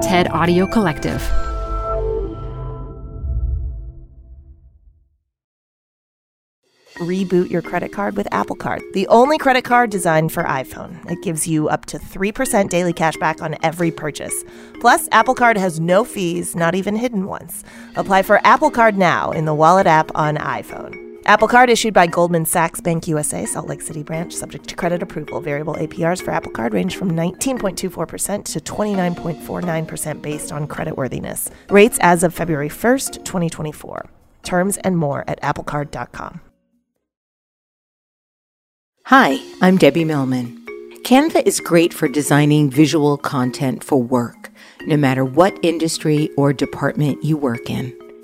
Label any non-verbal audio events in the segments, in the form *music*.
TED Audio Collective. Reboot your credit card with Apple Card, the only credit card designed for iPhone. It gives you up to 3% daily cash back on every purchase. Plus, Apple Card has no fees, not even hidden ones. Apply for Apple Card now in the Wallet app on iPhone. Apple Card issued by Goldman Sachs Bank USA, Salt Lake City branch, subject to credit approval. Variable APRs for Apple Card range from 19.24% to 29.49% based on creditworthiness. Rates as of February 1st, 2024. Terms and more at applecard.com. Hi, I'm Debbie Millman. Canva is great for designing visual content for work, no matter what industry or department you work in.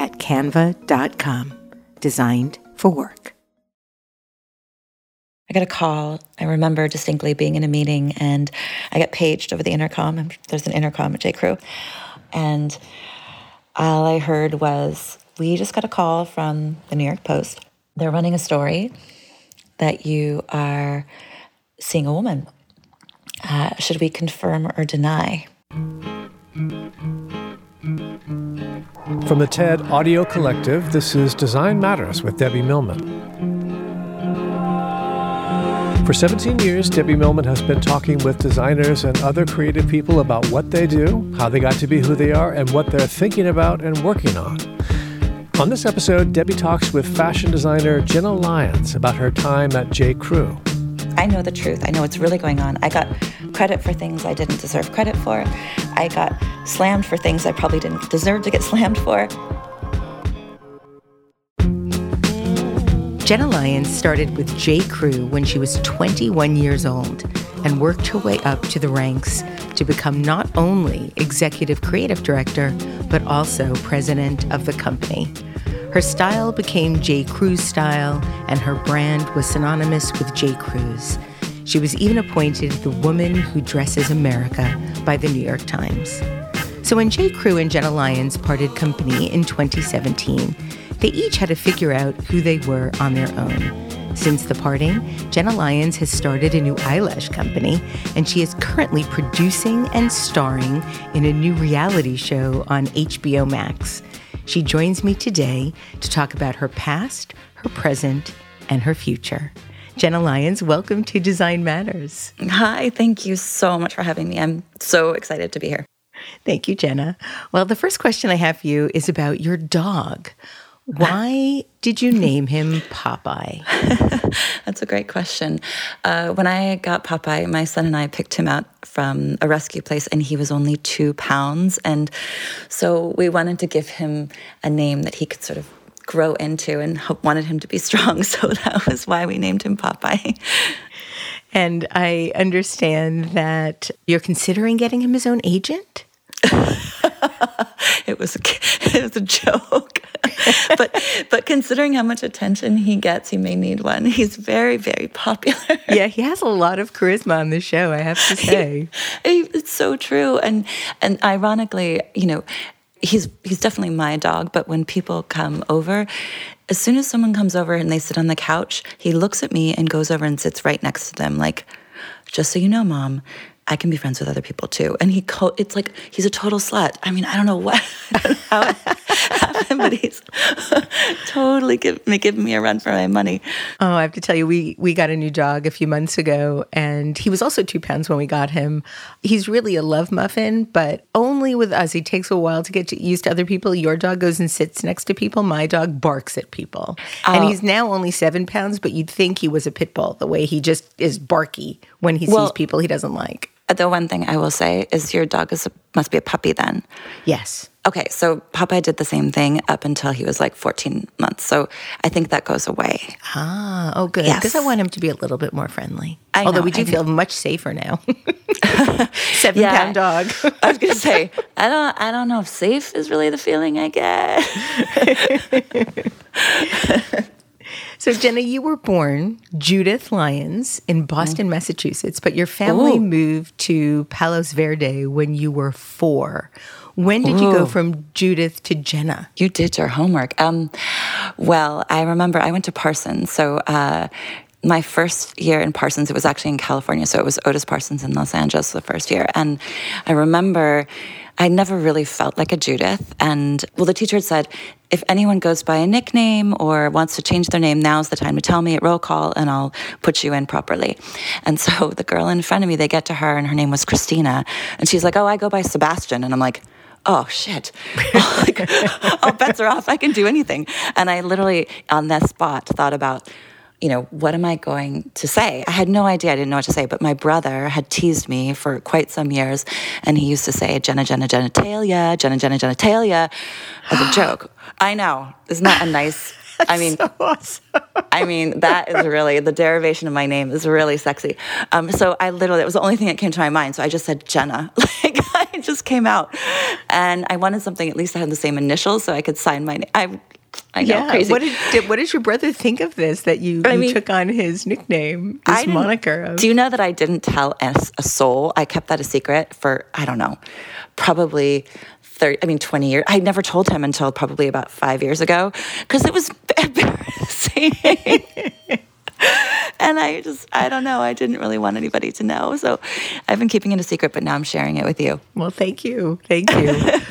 at canva.com. Designed for work. I got a call. I remember distinctly being in a meeting and I got paged over the intercom. There's an intercom at J. Crew. And all I heard was, We just got a call from the New York Post they're running a story that you are seeing a woman. Uh, should we confirm or deny? From the TED Audio Collective, this is Design Matters with Debbie Millman. For 17 years, Debbie Millman has been talking with designers and other creative people about what they do, how they got to be who they are, and what they're thinking about and working on. On this episode, Debbie talks with fashion designer Jenna Lyons about her time at J. Crew. I know the truth. I know what's really going on. I got credit for things I didn't deserve credit for. I got slammed for things I probably didn't deserve to get *laughs* slammed for. Jenna Lyons started with J. Crew when she was 21 years old and worked her way up to the ranks to become not only executive creative director, but also president of the company. Her style became J. Crew's style, and her brand was synonymous with J. Crew's. She was even appointed the Woman Who Dresses America by the New York Times. So when J. Crew and Jenna Lyons parted company in 2017, they each had to figure out who they were on their own. Since the parting, Jenna Lyons has started a new eyelash company, and she is currently producing and starring in a new reality show on HBO Max. She joins me today to talk about her past, her present, and her future. Jenna Lyons, welcome to Design Matters. Hi, thank you so much for having me. I'm so excited to be here. Thank you, Jenna. Well, the first question I have for you is about your dog. Why did you *laughs* name him Popeye? *laughs* That's a great question. Uh, when I got Popeye, my son and I picked him out from a rescue place, and he was only two pounds. And so we wanted to give him a name that he could sort of grow into and wanted him to be *laughs* strong. So that was why we named him Popeye. And I understand that you're considering getting him his own agent? *laughs* it was a, *laughs* it was a joke. *laughs* but but considering how much attention he gets, he may need one. He's very very popular. Yeah, he has a lot of charisma on the show. I have to say, it's so true. And and ironically, you know, he's he's definitely my dog. But when people come over, as soon as someone comes over and they sit on the couch, he looks at me and goes over and sits right next to them, like, just so you know, mom, I can be friends with other people too. And he, co- it's like he's a total slut. I mean, I don't know what, *laughs* don't know how it *laughs* happened, but he's *laughs* totally give me giving me a run for my money. Oh, I have to tell you, we we got a new dog a few months ago, and he was also two pounds when we got him. He's really a love muffin, but only with us. He takes a while to get used to other people. Your dog goes and sits next to people. My dog barks at people, oh. and he's now only seven pounds. But you'd think he was a pit bull the way he just is barky when he well, sees people he doesn't like. The one thing I will say is your dog is a, must be a puppy then. Yes. Okay, so Popeye did the same thing up until he was like 14 months. So I think that goes away. Ah, oh, good. Yes. Because I want him to be a little bit more friendly. I Although know, we do I know. feel much safer now. *laughs* *laughs* Seven Yeah. pound dog. I was gonna say, I don't, I don't know if safe is really the feeling I get. *laughs* So, Jenna, you were born Judith Lyons in Boston, Massachusetts, but your family Ooh. moved to Palos Verde when you were four. When did you go from Judith to Jenna? You did your homework. Um, well, I remember I went to Parsons. So uh, my first year in Parsons, it was actually in California. So it was Otis Parsons in Los Angeles the first year. And I remember I never really felt like a Judith. And well, the teacher had said, if anyone goes by a nickname or wants to change their name, now's the time to tell me at roll call and I'll put you in properly. And so *laughs* the girl in front of me, they get to her and her name was Christina. And she's like, oh, I go by Sebastian. And I'm like, oh shit *laughs* *laughs* like, oh bets are off i can do anything and i literally on that spot thought about you know what am i going to say i had no idea i didn't know what to say but my brother had teased me for quite some years and he used to say jenna jenna genitalia jenna jenna genitalia as a *gasps* joke i know isn't that a nice *laughs* i mean I mean, that is really the derivation of my name is really sexy. Um, so I literally, it was the only thing that came to my mind. So I just said Jenna. *laughs* Like I just came out, and I wanted something at least that had the same initials so I could sign my name. I, I know, crazy. What did, did what did your brother think of this that you, you mean, took on his nickname, his I moniker of Do you know that I didn't tell a, a soul? I kept that a secret for I don't know, probably. 30, I mean, 20 years. I never told him until probably about five years ago because it was *laughs* embarrassing. *laughs* and I just, I don't know. I didn't really want anybody to know. So I've been keeping it a secret, but now I'm sharing it with you. Well, thank you. Thank you. *laughs*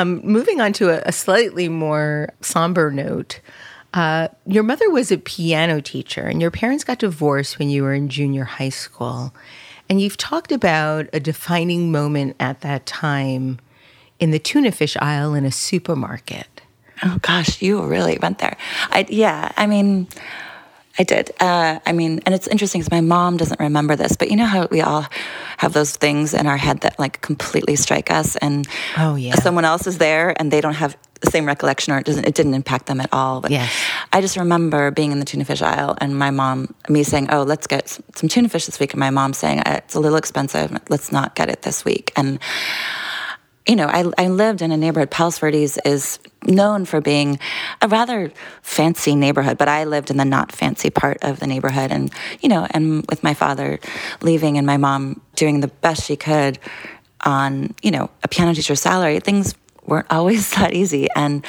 um, moving on to a, a slightly more somber note. Uh, your mother was a piano teacher, and your parents got divorced when you were in junior high school. And you've talked about a defining moment at that time in the tuna fish aisle in a supermarket. Oh gosh, you really went there. I yeah, I mean, I did. Uh, I mean, and it's interesting because my mom doesn't remember this, but you know how we all have those things in our head that like completely strike us, and Oh, yeah. someone else is there and they don't have the same recollection, or it doesn't, it didn't impact them at all. But Yes. I just remember being in the tuna fish aisle and my mom, me saying, "Oh, let's get some tuna fish this week," and my mom saying, "Uh, "It's a little expensive. Let's not get it this week." And you know, I, I lived in a neighborhood. Palos Verdes is known for being a rather fancy neighborhood, but I lived in the not fancy part of the neighborhood. And, you know, and with my father leaving and my mom doing the best she could on, you know, a piano teacher's salary, things weren't always *laughs* that easy. And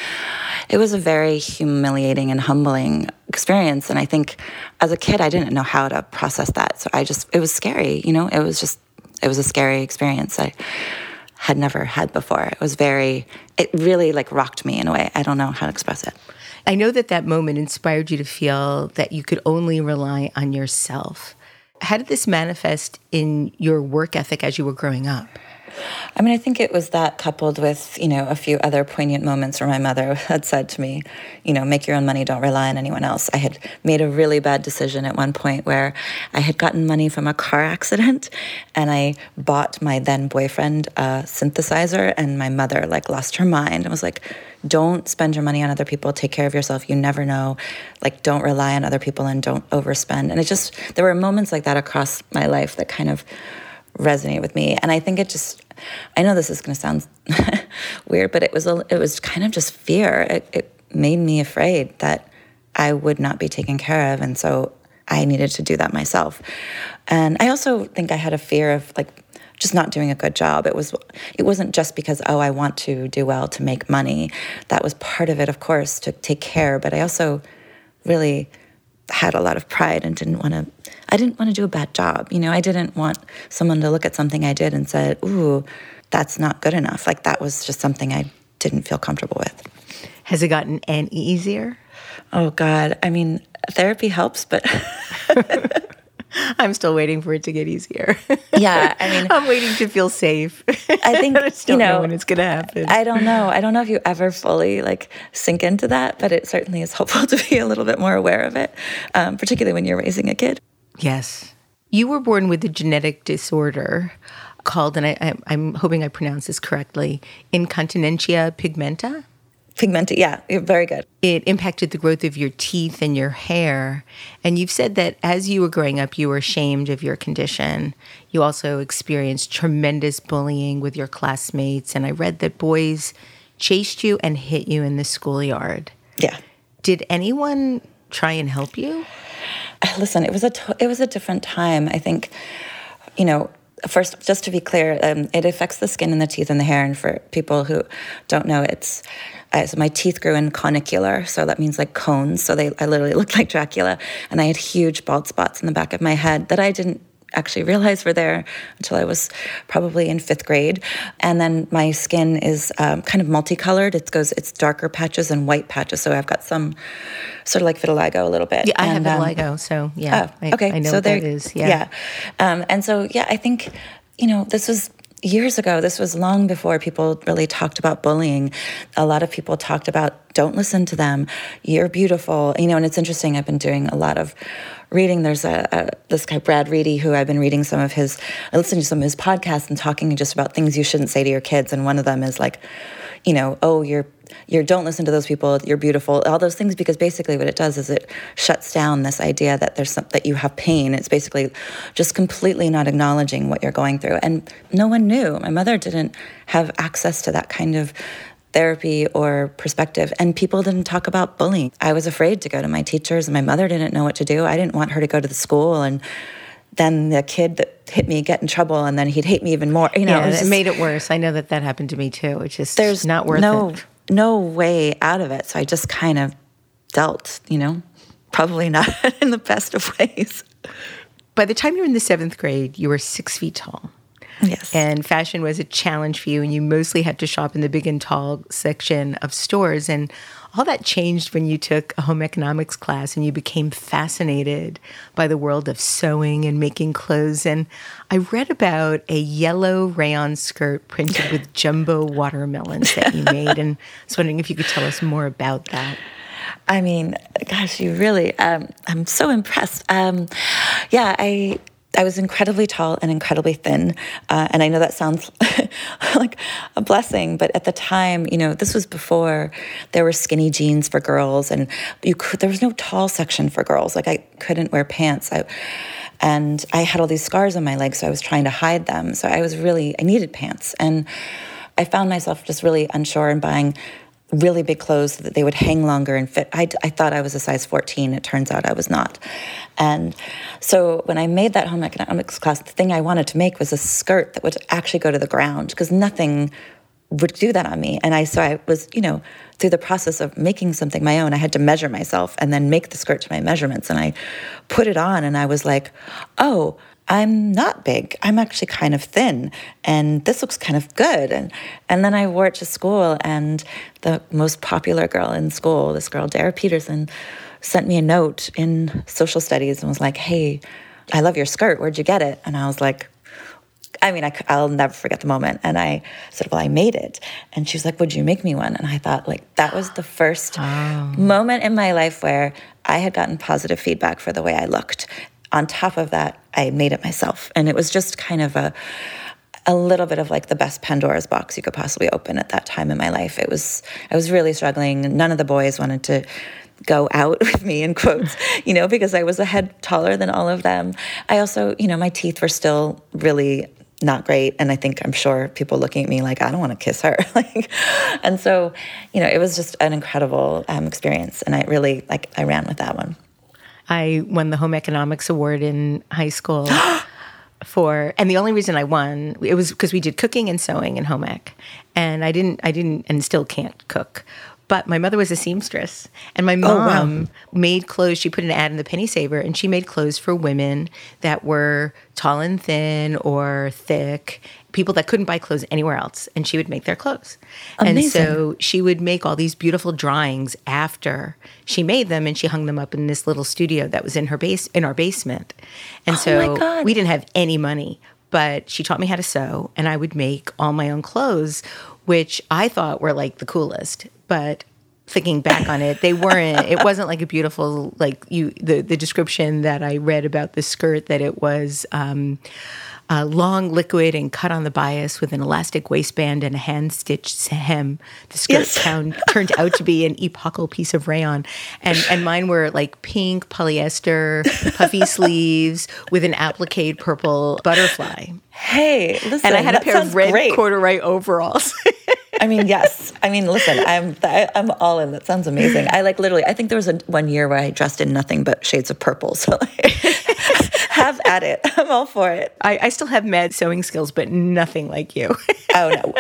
it was a very humiliating and humbling experience. And I think as a kid, I didn't know how to process that. So I just, it was scary, you know, it was just, it was a scary experience. I, had never had before. It was very, it really like rocked me in a way. I don't know how to express it. I know that that moment inspired you to feel that you could only rely on yourself. How did this manifest in your work ethic as you were growing up? I mean, I think it was that coupled with, you know, a few other poignant moments where my mother *laughs* had said to me, you know, make your own money, don't rely on anyone else. I had made a really bad decision at one point where I had gotten money from a car accident and I bought my then boyfriend a synthesizer and my mother like lost her mind and was like, don't spend your money on other people, take care of yourself, you never know. Like don't rely on other people and don't overspend. And it just there were moments like that across my life that kind of resonate with me. And i think it just i know this is going to sound *laughs* weird but it was a, it was kind of just fear. It, it made me afraid that i would not be taken care of and so i needed to do that myself. And i also think i had a fear of like just not doing a good job. It was it wasn't just because oh i want to do well to make money. That was part of it of course to take care but i also really had a lot of pride and didn't want to I didn't want to do a bad job. You know, I didn't want someone to look at something I did and said, "Ooh, that's not good enough." Like that was just something I didn't feel comfortable with. Has it gotten any easier? Oh god, I mean, therapy helps, but *laughs* *laughs* I'm still waiting for it to get easier. yeah, I *laughs* mean, I'm waiting to feel safe. I think *laughs* I just don't you know, know when it's going to happen. I don't know. I don't know if you ever fully like sink into that, but it certainly is helpful to be a little bit more aware of it, um, particularly when you're raising a kid. yes. You were born with a genetic disorder. called, and I, am hoping I pronounce this correctly, incontinentia pigmenta. Pigmenta, yeah, very good. It impacted the growth of your teeth and your hair. And you've said that as you were growing up, you were ashamed of your condition. You also experienced tremendous bullying with your classmates. And I read that boys chased you and hit you in the schoolyard. Yeah. Did anyone try and help you? *sighs* Listen, it was a t- it was a different time. I think, you know, first, just to be clear, um, it affects the skin and the teeth and the hair. And for people who don't know, it's uh, so my teeth grew in conicular, so that means like cones. So they, I literally *laughs* looked like Dracula, and I had huge bald spots in the back of my head that I didn't actually realize were there until I was probably in fifth grade. And then my skin is um, kind of multicolored. It goes, it's darker patches and white patches. So I've got some sort of like vitiligo a little bit. Yeah, I and, have vitiligo. Um, so yeah, oh, okay. I, I know so what there, that is. Yeah. yeah. Um, and so, yeah, I think, you know, this was years ago, this was long before people really talked about bullying. A lot of people talked about don't listen to them. You're beautiful. You know, and it's interesting. I've been doing a lot of reading. There's a, a this guy Brad Reedy who I've been reading some of his. I listened to some of his podcasts and talking just about things you shouldn't say to your kids. And one of them is like, you know, oh, you're you're don't listen to those people you're beautiful all those things because basically what it does is it shuts down this idea that there's some, that you have pain. It's basically just completely not acknowledging what you're going through. And no one knew. My mother didn't have access to that kind of therapy or perspective. And people didn't talk about bullying. I was afraid to go to my teachers and my mother didn't know what to do. I didn't want her to go to the school and then the kid that hit me get in trouble and then he'd hate me even more you know yeah, it, it made it worse i know that that happened to me too it's just there's not worth no, it no way out of it. So I just kind of dealt, you know, probably not *laughs* in the best of ways. By the time you were in the seventh grade, you were six feet tall. Yes. And fashion was a challenge for you, and you mostly had to shop in the big and tall section of stores. And all that changed when you took a home economics class and you became fascinated by the world of sewing and making clothes. And I read about a yellow rayon skirt printed with *laughs* jumbo watermelons that you made. And I was wondering if you could tell us more about that. I mean, gosh, you really, um, I'm so impressed. Um, yeah, I I was incredibly tall and incredibly thin. Uh, and I know that sounds *laughs* like a blessing, but at the time, you know, this was before there were skinny jeans for girls, and you could, there was no tall section for girls. Like I couldn't wear pants. I, and I had all these scars on my legs, so I was trying to hide them. So I was really, I needed pants. And I found myself just really unsure and buying really big clothes so that they would hang longer and fit. I, I thought I was a size 14. It turns out I was not. And so when I made that home economics class, the thing I wanted to make was a skirt that would actually go to the ground because nothing would do that on me. And I so I was, you know, through the process of making something my own, I had to measure myself and then make the skirt to my measurements. And I put it on and I was like, oh, I'm not big. I'm actually kind of thin, and this looks kind of good. And and then I wore it to school, and the most popular girl in school, this girl Dara Peterson, sent me a note in social studies and was like, "Hey, I love your skirt. Where'd you get it?" And I was like, I mean, I, will never forget the moment. And I said, Well, I made it. And she was like, Would you make me one? And I thought, like, that was the first moment in my life where I had gotten positive feedback for the way I looked on top of that, I made it myself. And it was just kind of a a little bit of like the best Pandora's box you could possibly open at that time in my life. It was I was really struggling. None of the boys wanted to go out *laughs* with me in quotes, *laughs* you know, because I was a head taller than all of them. I also, you know, my teeth were still really not great and i think i'm sure people looking at me like i don't want to kiss her *laughs* like and so you know it was just an incredible um, experience and i really like i ran with that one I won the home economics award in high school. *gasps* for and the only reason I won it was because we did cooking and sewing in home ec, and I didn't I didn't and still can't cook. But my mother was a seamstress, and my oh, mom oh, wow. made clothes. She put an ad in the Penny Saver, and she made clothes for women that were tall and thin or thick, people that couldn't buy clothes anywhere else, and she would make their clothes. Amazing. And so she would make all these beautiful drawings after she made them, and she hung them up in this little studio that was in her base in our basement. And oh so we didn't have any money, but she taught me how to sew, and I would make all my own clothes, which I thought were like the coolest. But thinking back on it, they weren't. It *laughs* wasn't like a beautiful like you the the description that I read about the skirt that it was. Um, uh, long liquid and cut on the bias with an elastic waistband and a hand stitched hem. The skirt yes. turned, turned out to be an *laughs* epochal piece of rayon. And, and mine were like pink polyester, puffy *laughs* sleeves with an applique purple butterfly. Hey, listen. And I had a pair of red great. corduroy overalls. I mean, yes. I mean, listen, I'm I'm all in. That sounds amazing. I like literally. I think there was a one year where I dressed in nothing but shades of purple. So like, have at it. *laughs* I'm all for it. I, I still have mad sewing skills, but nothing like you. *laughs* oh no,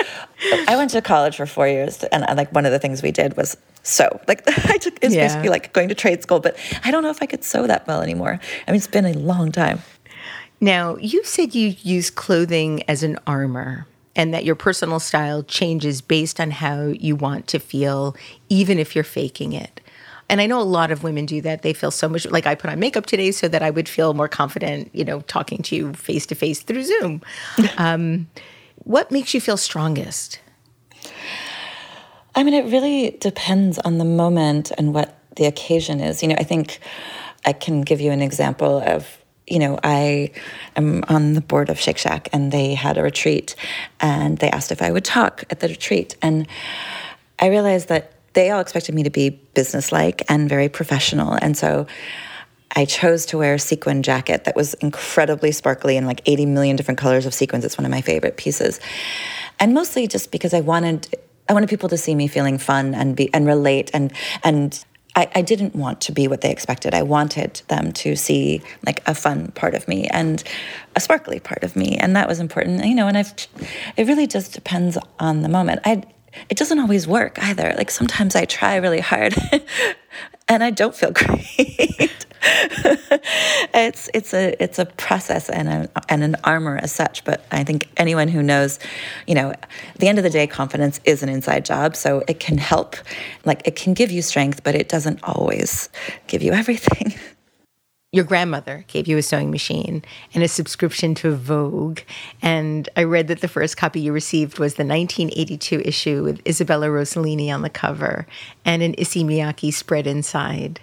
I went to college for four years, and I, like one of the things we did was sew. Like *laughs* I took it's yeah. basically like going to trade school, but I don't know if I could sew that well anymore. I mean, it's been a long time. Now, you said you use clothing as an armor and that your personal style changes based on how you want to feel, even if you're faking it. And I know a lot of women do that. They feel so much like I put on makeup today so that I would feel more confident, you know, talking to you face to face through Zoom. *laughs* um, what makes you feel strongest? I mean, it really depends on the moment and what the occasion is. You know, I think I can give you an example of you know, I am on the board of Shake Shack and they had a retreat and they asked if I would talk at the retreat. And I realized that they all expected me to be businesslike and very professional. And so I chose to wear a sequin jacket that was incredibly sparkly and like 80 million different colors of sequins. It's one of my favorite pieces. And mostly just because I wanted I wanted people to see me feeling fun and be and relate and and I, I, didn't want to be what they expected. I wanted them to see like a fun part of me and a sparkly part of me, and that was important. You know, and I've it really just depends on the moment. I it doesn't always work either. Like sometimes I try really hard *laughs* and I don't feel *laughs* great. it's it's a it's a process and a, and an armor as such. But I think anyone who knows, you know, at the end of the day, confidence is an inside job. So it can help, like it can give you strength, but it doesn't always give you everything. *laughs* your grandmother gave you a sewing machine and a subscription to Vogue. And I read that the first copy you received was the 1982 issue with Isabella Rossellini on the cover and an Issey Miyake spread inside.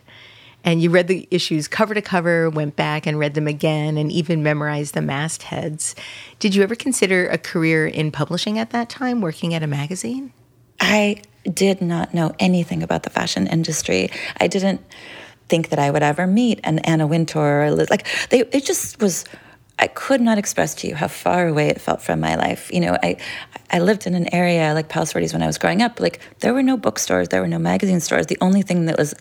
And you read the issues cover to cover, went back and read them again, and even memorized the mastheads. Did you ever consider a career in publishing at that time, working at a magazine? I did not know anything about the fashion industry. I didn't think that I would ever meet an Anna Wintour or Liz. Like they, it just was. I could not express to you how far away it felt from my life. You know, I I lived in an area like Palos Verdes when I was growing up. Like there were no bookstores, there were no magazine stores. The only thing that was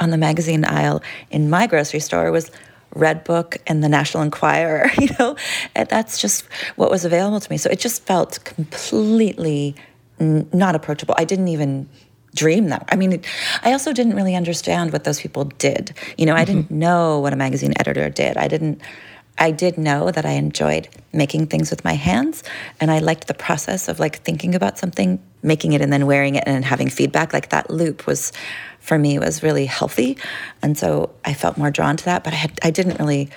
on the magazine aisle in my grocery store was Redbook and the National Enquirer. *laughs* You know, and that's just what was available to me. So it just felt completely not approachable. I didn't even dream that. I mean, I also didn't really understand what those people did. You know, mm-hmm. I didn't mm-hmm. know what a magazine editor did. I didn't. I did know that I enjoyed making things with my hands and I liked the process of like thinking about something, making it and then wearing it and having feedback. Like that loop was for me was really healthy. And so I felt more drawn to that, but I had I didn't really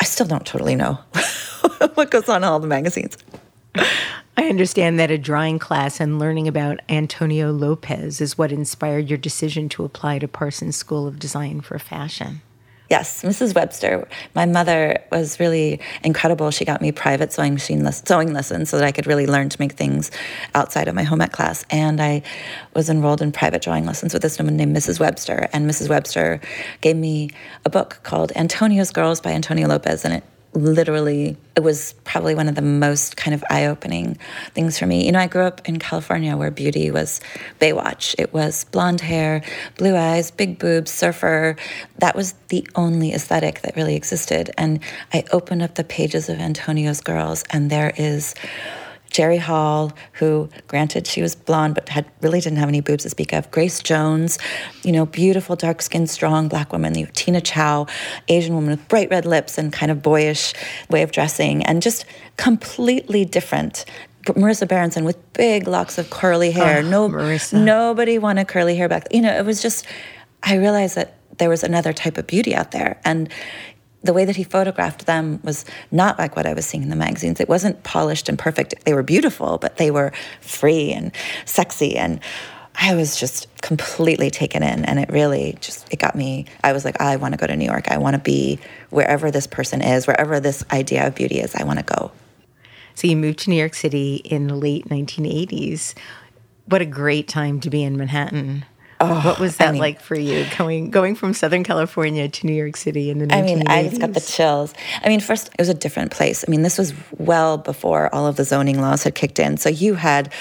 I still don't totally know *laughs* what goes on in all the magazines. I understand that a drawing class and learning about Antonio Lopez is what inspired your decision to apply to Parsons School of Design for Fashion. Yes, Mrs. Webster. My mother was really incredible. She got me private sewing machine sewing lessons so that I could really learn to make things outside of my home ec class. And I was enrolled in private drawing lessons with this woman named Mrs. Webster. And Mrs. Webster gave me a book called Antonio's Girls by Antonio Lopez, and it literally it was probably one of the most kind of eye-opening things for me. You know i grew up in california where beauty was baywatch. It was blonde hair blue eyes big boobs surfer. That was the only aesthetic that really existed. And i opened up the pages of antonio's girls and there is Jerry Hall, who, granted, she was blonde, but had really didn't have any boobs to speak of. Grace Jones, you know, beautiful, dark skinned, strong black woman. You Tina Chow, Asian woman with bright red lips and kind of boyish way of dressing, and just completely different. Marisa Berenson with big locks of curly hair. Oh, no, Marisa. nobody wanted curly hair back. You know, it was just. I realized that there was another type of beauty out there, and the way that he photographed them was not like what I was seeing in the magazines. It wasn't polished and perfect. They were beautiful, but they were free and sexy and I was just completely taken in and it really just it got me I was like I want to go to New York. I want to be wherever this person is, wherever this idea of beauty is. I want to go. So you moved to New York City in the late 1980s. What a great time to be in Manhattan. Oh, what was that I mean, like for you going going from Southern California to New York City in the 1980s? I mean, I just got the chills. I mean, first it was a different place. I mean, this was well before all of the zoning laws had kicked in. So you had,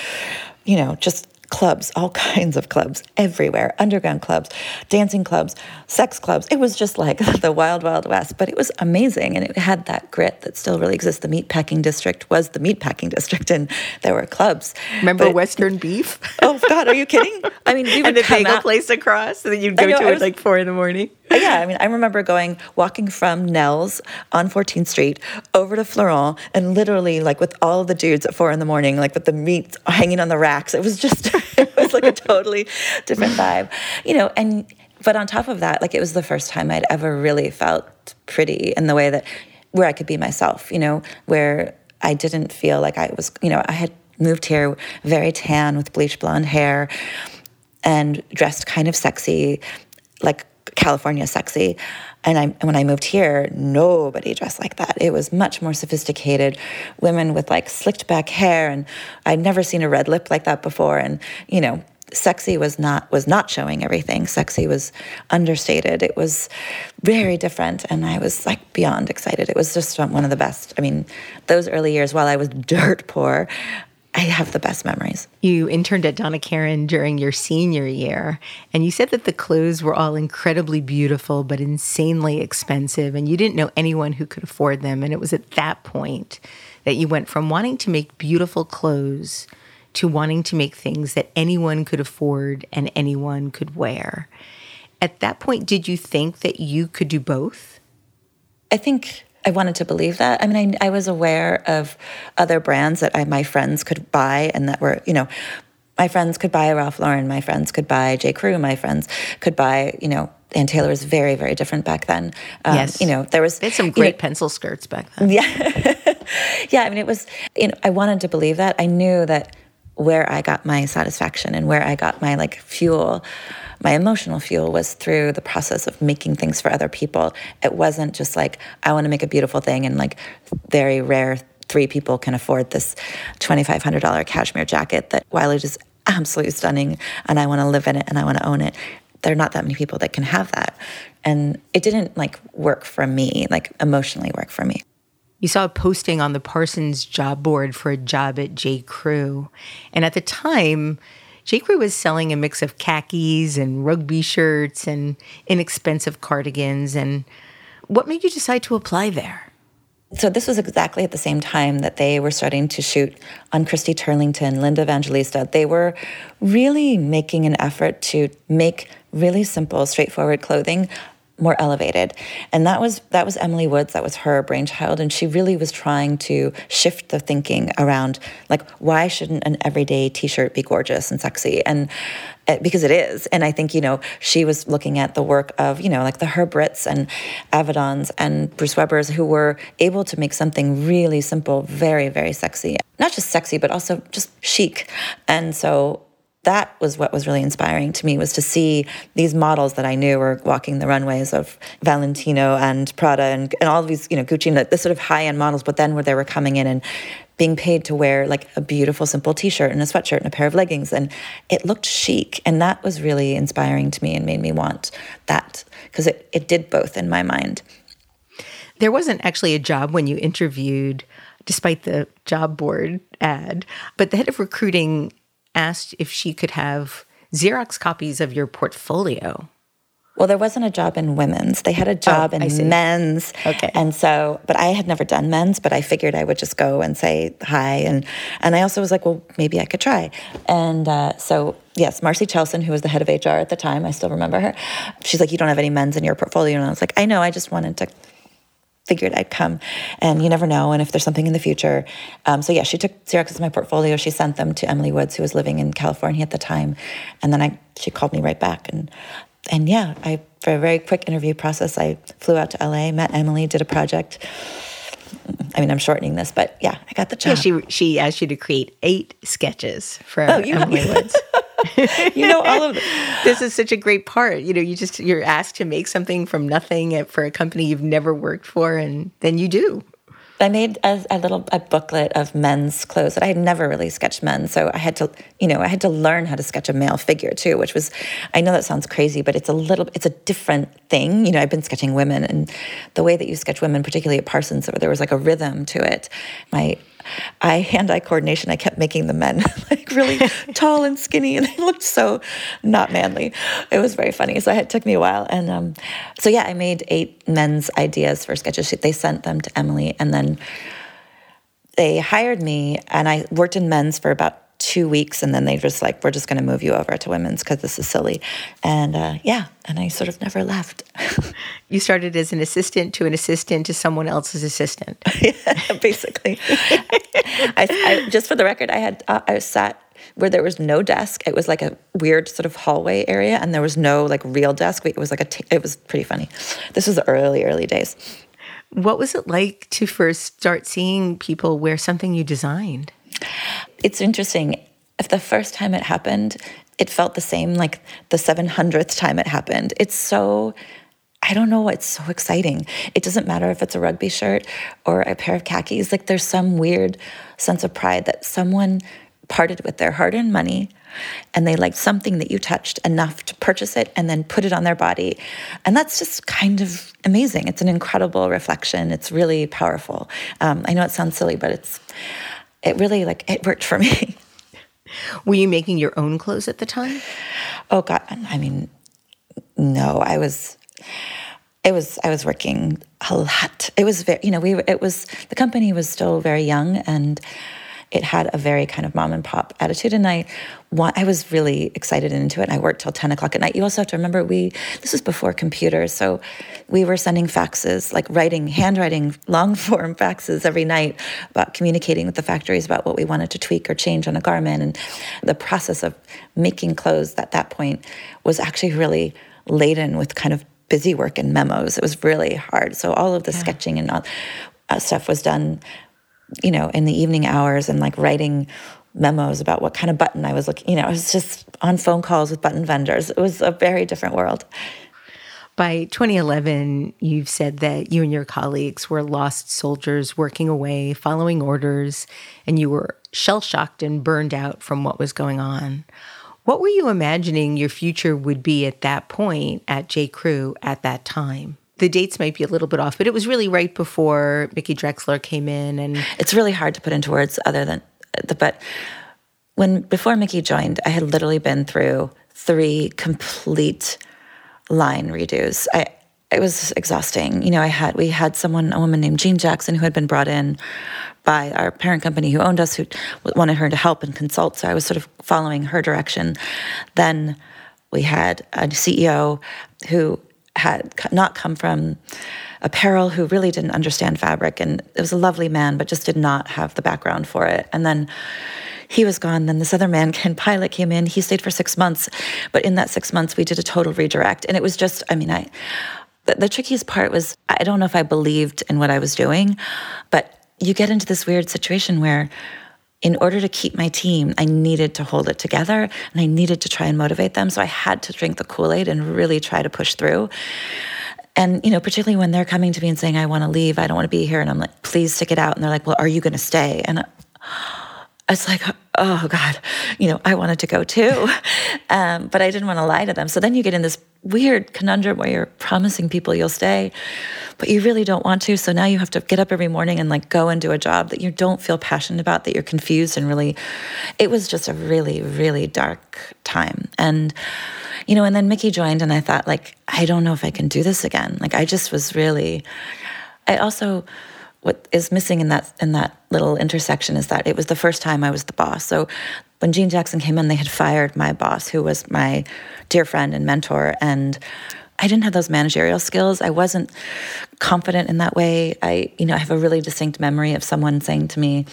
you know, just clubs, all *laughs* kinds of clubs everywhere, underground clubs, dancing clubs, sex clubs. It was just like *laughs* the wild, wild west, but it was amazing. And it had that grit that still really exists. The meatpacking district was the meatpacking *laughs* district, and there were clubs. Remember but, Western Beef? *laughs* Oh, God, are you kidding? I mean, we would and the bagel out, place across, and then you'd go know, to it was, like four in the morning. Yeah, I mean, I remember going, walking from Nell's on 14th Street over to Florent, and literally, like, with all the dudes at four in the morning, like with the meat hanging on the racks. It was just it was like a totally different vibe, you know. And but on top of that, like it was the first time I'd ever really felt pretty in the way that where I could be myself, you know, where I didn't feel like I was, you know, I had moved here very tan with bleach blonde hair and dressed kind of sexy, like California sexy. And I, when I moved here, nobody dressed like that. It was much more sophisticated. Women with like slicked back hair, and I'd never seen a red lip like that before. And you know, sexy was not was not showing everything. Sexy was understated. It was very different, and I was like beyond excited. It was just one of the best. I mean, those early years, while I was dirt poor, I have the best memories. You interned at Donna Karan during your senior year, and you said that the clothes were all incredibly beautiful but insanely expensive, and you didn't know anyone who could afford them. And it was at that point that you went from wanting to make beautiful clothes to wanting to make things that anyone could afford and anyone could wear. At that point, did you think that you could do both? I think I wanted to believe that. I mean, I, I was aware of other brands that I, my friends could buy and that were, you know, my friends could buy Ralph Lauren, my friends could buy J. Crew, my friends could buy, you know, Ann Taylor was very, very different back then. Um, yes. You know, there was. They had some great you know, pencil skirts back then. *laughs* Yeah. *laughs* yeah. I mean, it was, you know, I wanted to believe that. I knew that where I got my satisfaction and where I got my like fuel my emotional fuel was through the process of making things for other people. It wasn't just like, I want to make a beautiful thing and like very rare three people can afford this $2,500 cashmere jacket that while it is absolutely stunning and I want to live in it and I want to own it, there are not that many people that can have that. And it didn't like work for me, like emotionally work for me. You saw a posting on the Parsons job board for a job at J. Crew. And at the time, J. Crew was selling a mix of khakis and rugby shirts and inexpensive cardigans. And what made you decide to apply there? So this was exactly at the same time that they were starting to shoot on Christy Turlington, Linda Evangelista. They were really making an effort to make really simple, straightforward clothing more elevated. And that was that was emily woods that was her brainchild. And she really was trying to shift the thinking around like why shouldn't an everyday t-shirt be gorgeous and sexy? And uh, because it is. And i think you know she was looking at the work of you know like the herb ritts and avedons and bruce weber's who were able to make something really simple very very sexy. Not just sexy but also just chic. And so that was what was really inspiring to me was to see these models that I knew were walking the runways of Valentino and Prada and, and all these, you know, Gucci and the sort of high end models, but then where they were coming in and being paid to wear like a beautiful simple t-shirt and a sweatshirt and a pair of leggings and it looked chic and that was really inspiring to me and made me want that because it, it did both in my mind. There wasn't actually a job when you interviewed despite the job board ad but the head of recruiting asked if she could have Xerox copies of your portfolio. Well, there wasn't a job in women's. They had a job oh, in men's. Okay. And so, but I had never done men's, but I figured I would just go and say hi. And, and I also was like, well, maybe I could try. And uh, so, yes, Marcy Chelson, who was the head of HR at the time, I still remember her. She's like, you don't have any men's in your portfolio. And I was like, I know, I just wanted to figured I'd come. And you never know, and if there's something in the future. Um, so yeah, she took Xerox of my portfolio. She sent them to Emily Woods, who was living in California at the time, and then I she called me right back and. And yeah, I for a very quick interview process, I flew out to LA, met Emily, did a project. I mean, I'm shortening this, but yeah, I got the job. Yeah, she she asked you to create eight sketches for oh, Emily Woods. *laughs* *laughs* you know all of this. is such a great part. You know, you just you're asked to make something from nothing for a company you've never worked for, and then you do. I made a, a, little a booklet of men's clothes that I had never really sketched men, so I had to, you know, I had to learn how to sketch a male figure too, which was, I know that sounds crazy, but it's a little, it's a different thing. You know, I've been sketching women, and the way that you sketch women, particularly at Parsons, there was like a rhythm to it. My eye hand-eye coordination. I kept making the men *laughs* like really *laughs* tall and skinny, and they looked so not manly. It was very funny. So it took me a while, and um, so yeah, I made eight men's ideas for sketches. They sent them to Emily, and then they hired me, and I worked in men's for about two weeks and then they just like we're just going to move you over to women's because this is silly. And uh, yeah and i sort of never left. *laughs* You started as an assistant to an assistant to someone else's assistant. *laughs* Yeah, basically. I, I, just for the record i had uh, i sat where there was no desk. It was like a weird sort of hallway area and there was no like real desk. It was like a t- it was pretty funny. This was the early early days. What was it like to first start seeing people wear something you designed it's interesting. If the first time it happened, it felt the same like the 700th time it happened. It's so, I don't know, it's so exciting. It doesn't matter if it's a rugby shirt or a pair of khakis. Like there's some weird sense of pride that someone parted with their hard earned money and they liked something that you touched enough to purchase it and then put it on their body. And that's just kind of amazing. It's an incredible reflection. It's really powerful. Um, I know it sounds silly, but it's, it really like it worked for *laughs* me. Were you making your own clothes at the time? Oh God, I mean, no, I was. It was I was working a lot. It was very, you know, we it was the company was still very young and it had a very kind of mom and pop attitude. And I, I was really excited into it. And I worked till 10 o'clock at night. You also have to remember we, this was before computers. So we were sending faxes, like writing, handwriting long form faxes every night about communicating with the factories about what we wanted to tweak or change on a garment. And the process of making clothes at that point was actually really laden with kind of busy work and memos. It was really hard. So all of the yeah. sketching and all, uh, stuff was done you know, in the evening hours and like writing memos about what kind of button I was looking, you know, I was just on phone calls with button vendors. It was a very different world. By 2011, you've said that you and your colleagues were lost soldiers working away, following orders, and you were shell shocked and burned out from what was going on. What were you imagining your future would be at that point at J. Crew at that time? The dates might be a little bit off, but it was really right before Mickey Drexler came in, and it's really hard to put into words other than the but when before Mickey joined, I had literally been through three complete line redos. I it was exhausting. You know, I had we had someone, a woman named Jean Jackson, who had been brought in by our parent company who owned us, who wanted her to help and consult. So I was sort of following her direction. Then we had a CEO who had not come from apparel who really didn't understand fabric and it was a lovely man but just did not have the background for it. And then he was gone. Then this other man *laughs* ken pilot came in. He stayed for six months but in that six months we did a total redirect. And it was just i mean i the, the trickiest part was i don't know if i believed in what i was doing but you get into this weird situation where in order to keep my team, I needed to hold it together and I needed to try and motivate them. So I had to drink the Kool Aid and really try to push through. And, you know, particularly when they're coming to me and saying, I want to leave, I don't want to be here. And I'm like, please stick it out. And they're like, well, are you going to stay? And it's like, oh God, you know, I wanted to go too. *laughs* Um, but I didn't want to lie to them. So then you get in this weird conundrum where you're promising people you'll stay, but you really don't want to. So now you have to get up every morning and like go and do a job that you don't feel passionate about, that you're confused and really, it was just a really, really dark time. And, you know, and then Mickey joined and I thought, like, I don't know if I can do this again. Like, I just was really, I also, what is missing in that in that little intersection is that it was the first time I was the boss. So when Gene Jackson came in, they had fired my boss, who was my dear friend and mentor, and I didn't have those managerial skills. I wasn't confident in that way. I, you know, I have a really distinct memory of someone saying to me,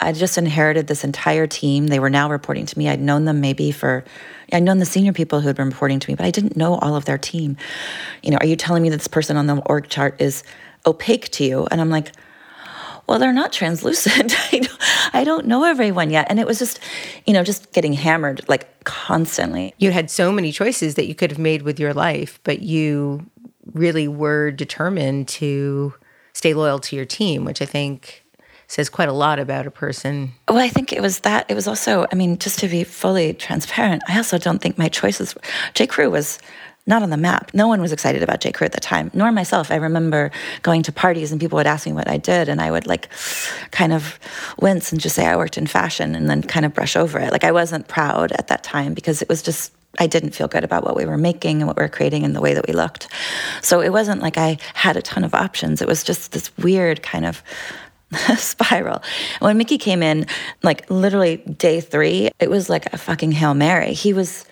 I just inherited this entire team. They were now reporting to me. I'd known them maybe for, I'd known the senior people who had been reporting to me, but I didn't know all of their team. You know, are you telling me that this person on the org chart is opaque to you. And I'm like, well, they're not translucent. *laughs* I don't know everyone yet. And it was just, you know, just getting hammered like constantly. You had so many choices that you could have made with your life, but you really were determined to stay loyal to your team, which I think says quite a lot about a person. Well, I think it was that. It was also, I mean, just to be fully transparent, I also don't think my choices. J. Crew was not on the map. No one was excited about J. Crew at the time, nor myself. I remember going to parties and people would ask me what I did, and I would like kind of wince and just say I worked in fashion and then kind of brush over it. Like I wasn't proud at that time because it was just I didn't feel good about what we were making and what we were creating and the way that we looked. So it wasn't like I had a ton of options. It was just this weird kind of *laughs* spiral. When Mickey came in, like literally day three, it was like a fucking Hail Mary. He was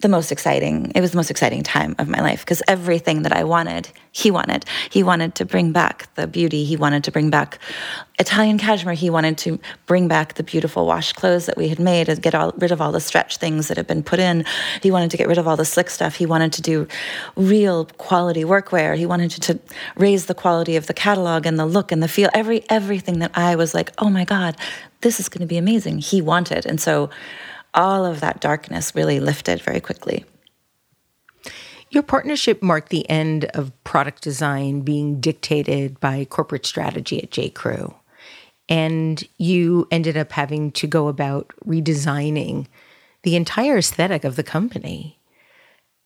the most exciting it was the most exciting time of my life because everything that i wanted he wanted. He wanted to bring back the beauty. He wanted to bring back italian cashmere. He wanted to bring back the beautiful wash clothes that we had made and get all, rid of all the stretch things that had been put in. He wanted to get rid of all the slick stuff. He wanted to do real quality workwear. He wanted to, to raise the quality of the catalog and the look and the feel. Every everything that i was like oh my god this is going to be amazing. He wanted. And so all of that darkness really lifted very quickly. Your partnership marked the end of product design being dictated by corporate strategy at J. Crew. And you ended up having to go about redesigning the entire aesthetic of the company.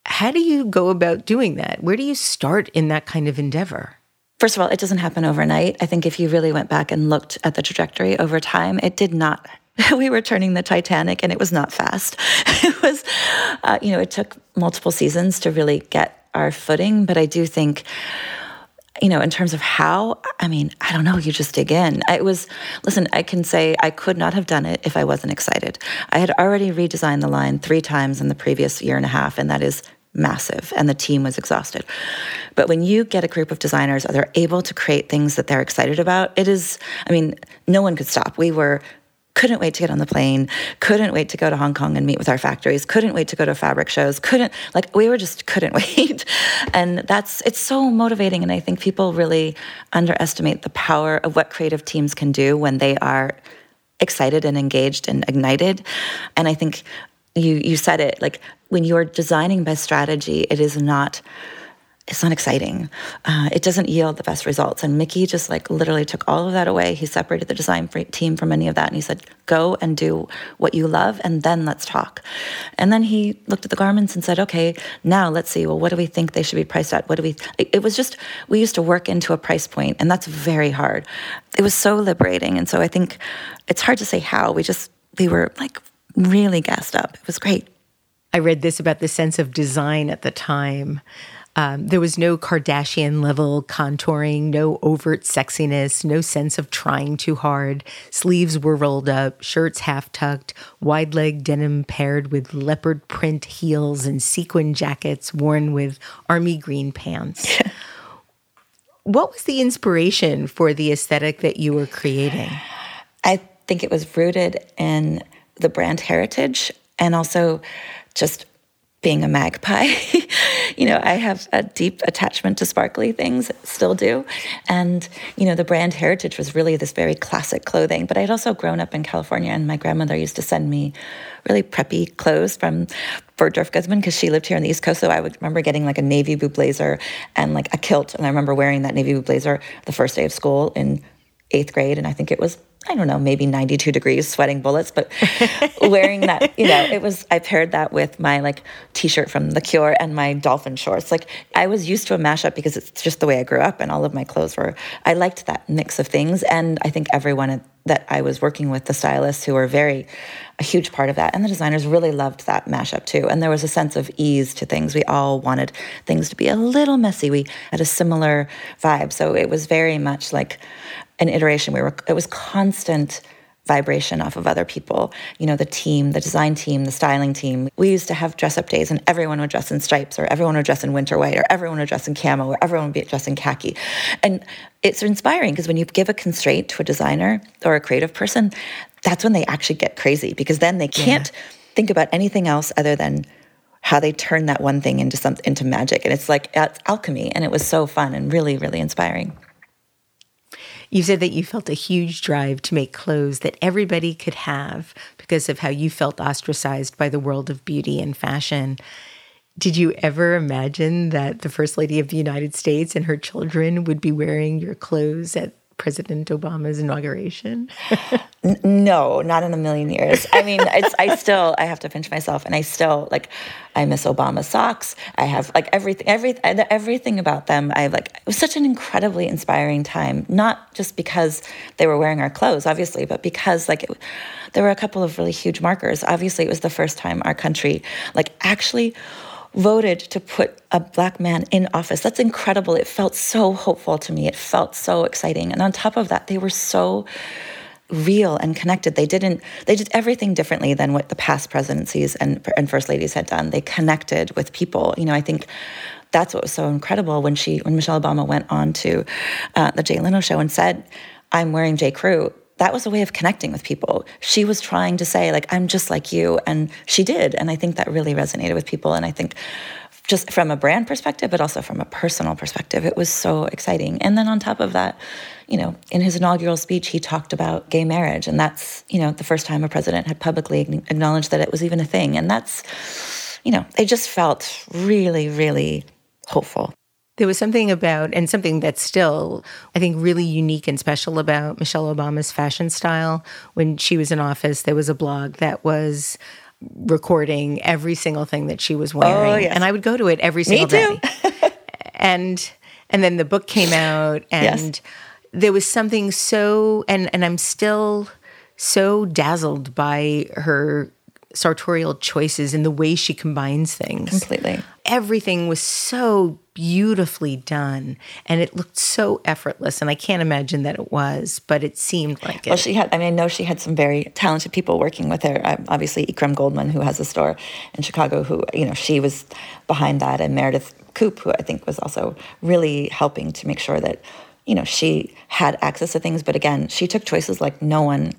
How do you go about doing that? Where do you start in that kind of endeavor? First of all, it doesn't happen overnight. I think if you really went back and looked at the trajectory over time, it did not *laughs* we were turning the Titanic and it was not fast. *laughs* It was, uh, you know, it took multiple seasons to really get our footing. But I do think, you know, in terms of how, I mean, I don't know, you just dig in. It was, listen, I can say I could not have done it if I wasn't excited. I had already redesigned the line three times in the previous year and a half, and that is massive and the team was exhausted. But when you get a group of designers, are they're able to create things that they're excited about, it is, I mean, no one could stop. We were couldn't wait to get on the plane, couldn't wait to go to Hong Kong and meet with our factories, couldn't wait to go to fabric shows, couldn't, like, we were just couldn't *laughs* wait. And that's, it's so motivating. And I think people really underestimate the power of what creative teams can do when they are excited and engaged and ignited. And I think you, you said it, like, when you're designing by strategy, it is not, it's not exciting. Uh, it doesn't yield the best results. And Mickey just like literally took all of that away. He separated the design team from any of that. And he said, go and do what you love, and then let's talk. And then he looked at the garments and said, okay, now let's see, well, what do we think they should be priced at? What do we, it was just, we used to work into a price point, and that's very hard. It was so liberating. And so I think it's hard to say how. We just, we were like really gassed up. It was great. I read this about the sense of design at the time. Um, there was no Kardashian level contouring, no overt sexiness, no sense of trying too hard. Sleeves were rolled up, shirts half tucked, wide leg denim paired with leopard print heels and sequin jackets worn with army green pants. *laughs* what was the inspiration for the aesthetic that you were creating? I think it was rooted in the brand heritage and also just being a magpie. *laughs* you know, I have a deep attachment to sparkly things, still do. And, you know, the brand heritage was really this very classic clothing. But I'd also grown up in California, and my grandmother used to send me really preppy clothes from Bergdorf Goodman because she lived here on the East Coast. So I would remember getting like a navy blue blazer and like a kilt. And I remember wearing that navy blue blazer the first day of school in eighth grade. And I think it was I don't know, maybe 92 degrees, sweating bullets, but *laughs* wearing that, you know, it was, I paired that with my like t shirt from The Cure and my dolphin shorts. Like I was used to a mashup because it's just the way I grew up and all of my clothes were, I liked that mix of things. And I think everyone that I was working with, the stylists who were very, a huge part of that, and the designers really loved that mashup too. And there was a sense of ease to things. We all wanted things to be a little messy. We had a similar vibe. So it was very much like, an iteration. We were it was constant vibration off of other people. You know, the team, the design team, the styling team. We used to have dress up days and everyone would dress in stripes or everyone would dress in winter white or everyone would dress in camo or everyone would be dressed in khaki. And it's inspiring because when you give a constraint to a designer or a creative person, that's when they actually get crazy because then they can't yeah. think about anything else other than how they turn that one thing into something into magic. And it's like it's alchemy and it was so fun and really, really inspiring. You said that you felt a huge drive to make clothes that everybody could have because of how you felt ostracized by the world of beauty and fashion. Did you ever imagine that the First Lady of the United States and her children would be wearing your clothes at President Obama's inauguration? *laughs* N- no, not in a million years. I mean, I still, I have to pinch myself, and I still like, I miss Obama socks. I have like everything, every, everything about them. I like. It was such an incredibly inspiring time, not just because they were wearing our clothes, obviously, but because like it, there were a couple of really huge markers. Obviously, it was the first time our country like actually voted to put a black man in office. That's incredible. It felt so hopeful to me. It felt so exciting. And on top of that, they were so real and connected. They didn't they did everything differently than what the past presidencies and and first ladies had done. They connected with people. You know, I think that's what was so incredible when she when Michelle Obama went on to uh, the Jay Leno show and said, "I'm wearing J. Crew." That was a way of connecting with people. She was trying to say, like, I'm just like you. And she did. And I think that really resonated with people. And I think just from a brand perspective, but also from a personal perspective, it was so exciting. And then on top of that, you know, in his inaugural speech, he talked about gay marriage. And that's, you know, the first time a president had publicly acknowledged that it was even a thing. And that's, you know, it just felt really, really hopeful. There was something about, and something that's still, I think, really unique and special about Michelle Obama's fashion style. When she was in office, there was a blog that was recording every single thing that she was oh, wearing. Oh, yes. And I would go to it every single day. *laughs* and and then the book came out and yes. there was something so and and I'm still so dazzled by her sartorial choices and the way she combines things. Completely. Everything was so beautifully done and it looked so effortless and I can't imagine that it was but it seemed like it. Well she had I mean I know she had some very talented people working with her. Um, obviously Ikram Goldman who has a store in Chicago who you know she was behind that and Meredith Koop who I think was also really helping to make sure that you know she had access to things. But again she took choices like no one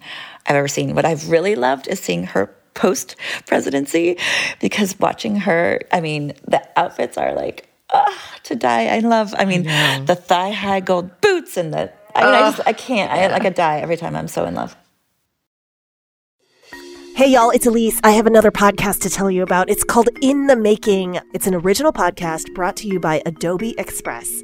I've ever seen. What I've really loved is seeing her post presidency because watching her, I mean, the outfits are like, oh, *sighs* to die. I love, I mean, I the thigh high gold boots and the, I mean, I just, I can't, I like, I die every time I'm so in love. Hey, y'all, it's Elise. I have another podcast to tell you about. It's called In the Making. It's an original podcast brought to you by Adobe Express.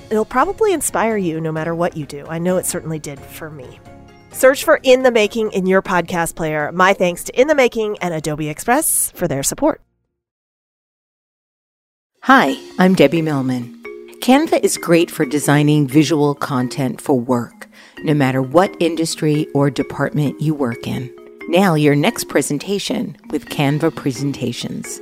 it'll probably inspire you no matter what you do. I know it certainly did for me. Search for In the Making in your podcast player. My thanks to In the Making and Adobe Express for their support. Hi, I'm Debbie Millman. Canva is great for designing visual content for work, no matter what industry or department you work in. Now, your next presentation with Canva Presentations.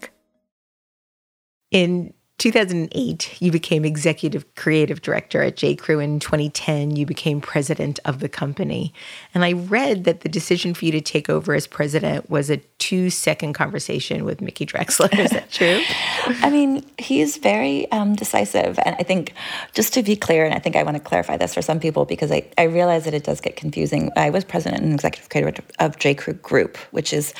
In 2008, you became executive creative director at J. Crew. In 2010, you became president of the company. And I read that the decision for you to take over as president was a two second conversation with Mickey Drexler. Is that *laughs* true? I mean, he's very um, decisive. And I think, just to be clear, and I think I want to clarify this for some people because I, I realize that it does get confusing. I was president and executive creator of J. Crew Group, which is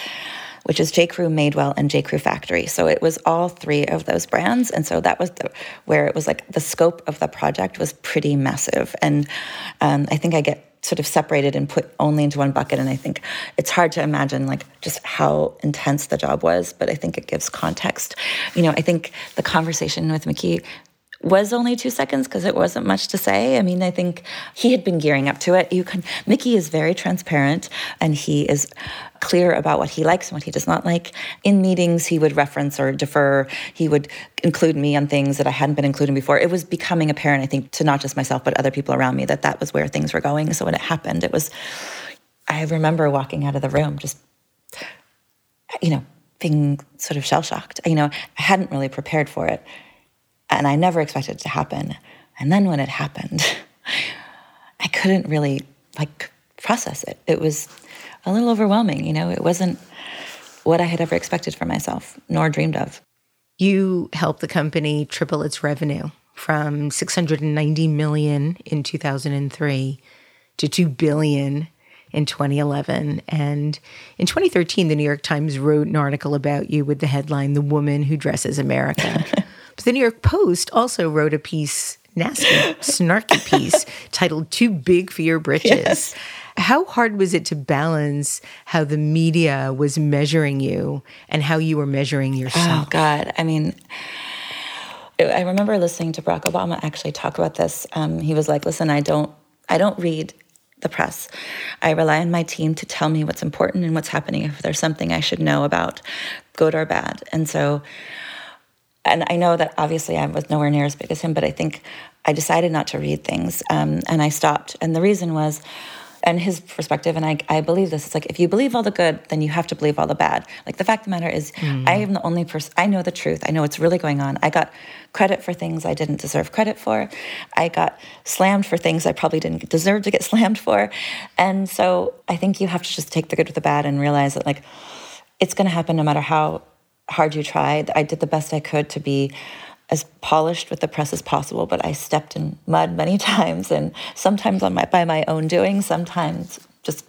which is J. Crew Madewell and J. Crew Factory. So it was all three of those brands. And so that was the, where it was like the scope of the project was pretty massive. And um, I think I get sort of separated and put only into one bucket. And I think it's hard to imagine like just how intense the job was, but I think it gives context. You know, I think the conversation with Mickey was only two seconds because it wasn't much to say. I mean, I think he had been gearing up to it. You can Mickey is very transparent and he is clear about what he likes and what he does not like. In meetings, he would reference or defer. He would include me on things that I hadn't been including before. It was becoming apparent, I think, to not just myself but other people around me that that was where things were going. So when it happened, it was. I remember walking out of the room just, you know, being sort of shell shocked. You know, I hadn't really prepared for it. And I never expected it to happen. And then when it happened, *laughs* I couldn't really like process it. It was a little overwhelming, you know, it wasn't what I had ever expected for myself nor dreamed of. You helped the company triple its revenue from 690 million in 2003 to 2 billion in 2011. And in 2013, the New York Times wrote an article about you with the headline, The Woman Who Dresses America. *laughs* But the New York Post also wrote a piece, nasty, snarky *laughs* piece, titled Too Big for Your Britches. Yes. How hard was it to balance how the media was measuring you and how you were measuring yourself? Oh, God. I mean, I remember listening to Barack Obama actually talk about this. Um, he was like, "Listen, I don't, I don't read the press. I rely on my team to tell me what's important and what's happening. If there's something I should know about, good or bad." And so, and I know that obviously I was nowhere near as big as him, but I think I decided not to read things, um, and I stopped. And the reason was and his perspective, and I, I believe this, it's like if you believe all the good, then you have to believe all the bad. Like the fact of the matter is, mm. I am the only person, I know the truth. I know what's really going on. I got credit for things I didn't deserve credit for. I got slammed for things I probably didn't deserve to get *laughs* slammed for. And so I think you have to just take the good with the bad and realize that, like, it's going to happen no matter how hard you try. I did the best I could to be as polished with the press as possible, but I stepped in mud many *laughs* times, and sometimes on my by my own doing, sometimes just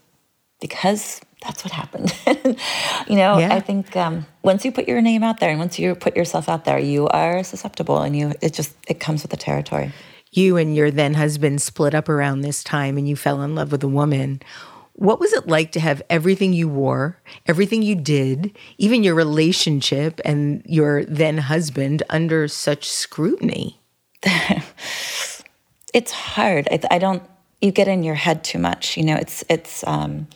because that's what happened. *laughs* you know, yeah. I think um, once you put your name out there and once you put yourself out there, you are susceptible, and you it just it comes with the territory. You and your then husband split up around this time, and you fell in love with a woman. What was it like to have everything you wore, everything you did, even your relationship and your then husband under such scrutiny? *laughs* it's hard. I, I, don't. You get in your head too much. You know, it's it's. Um,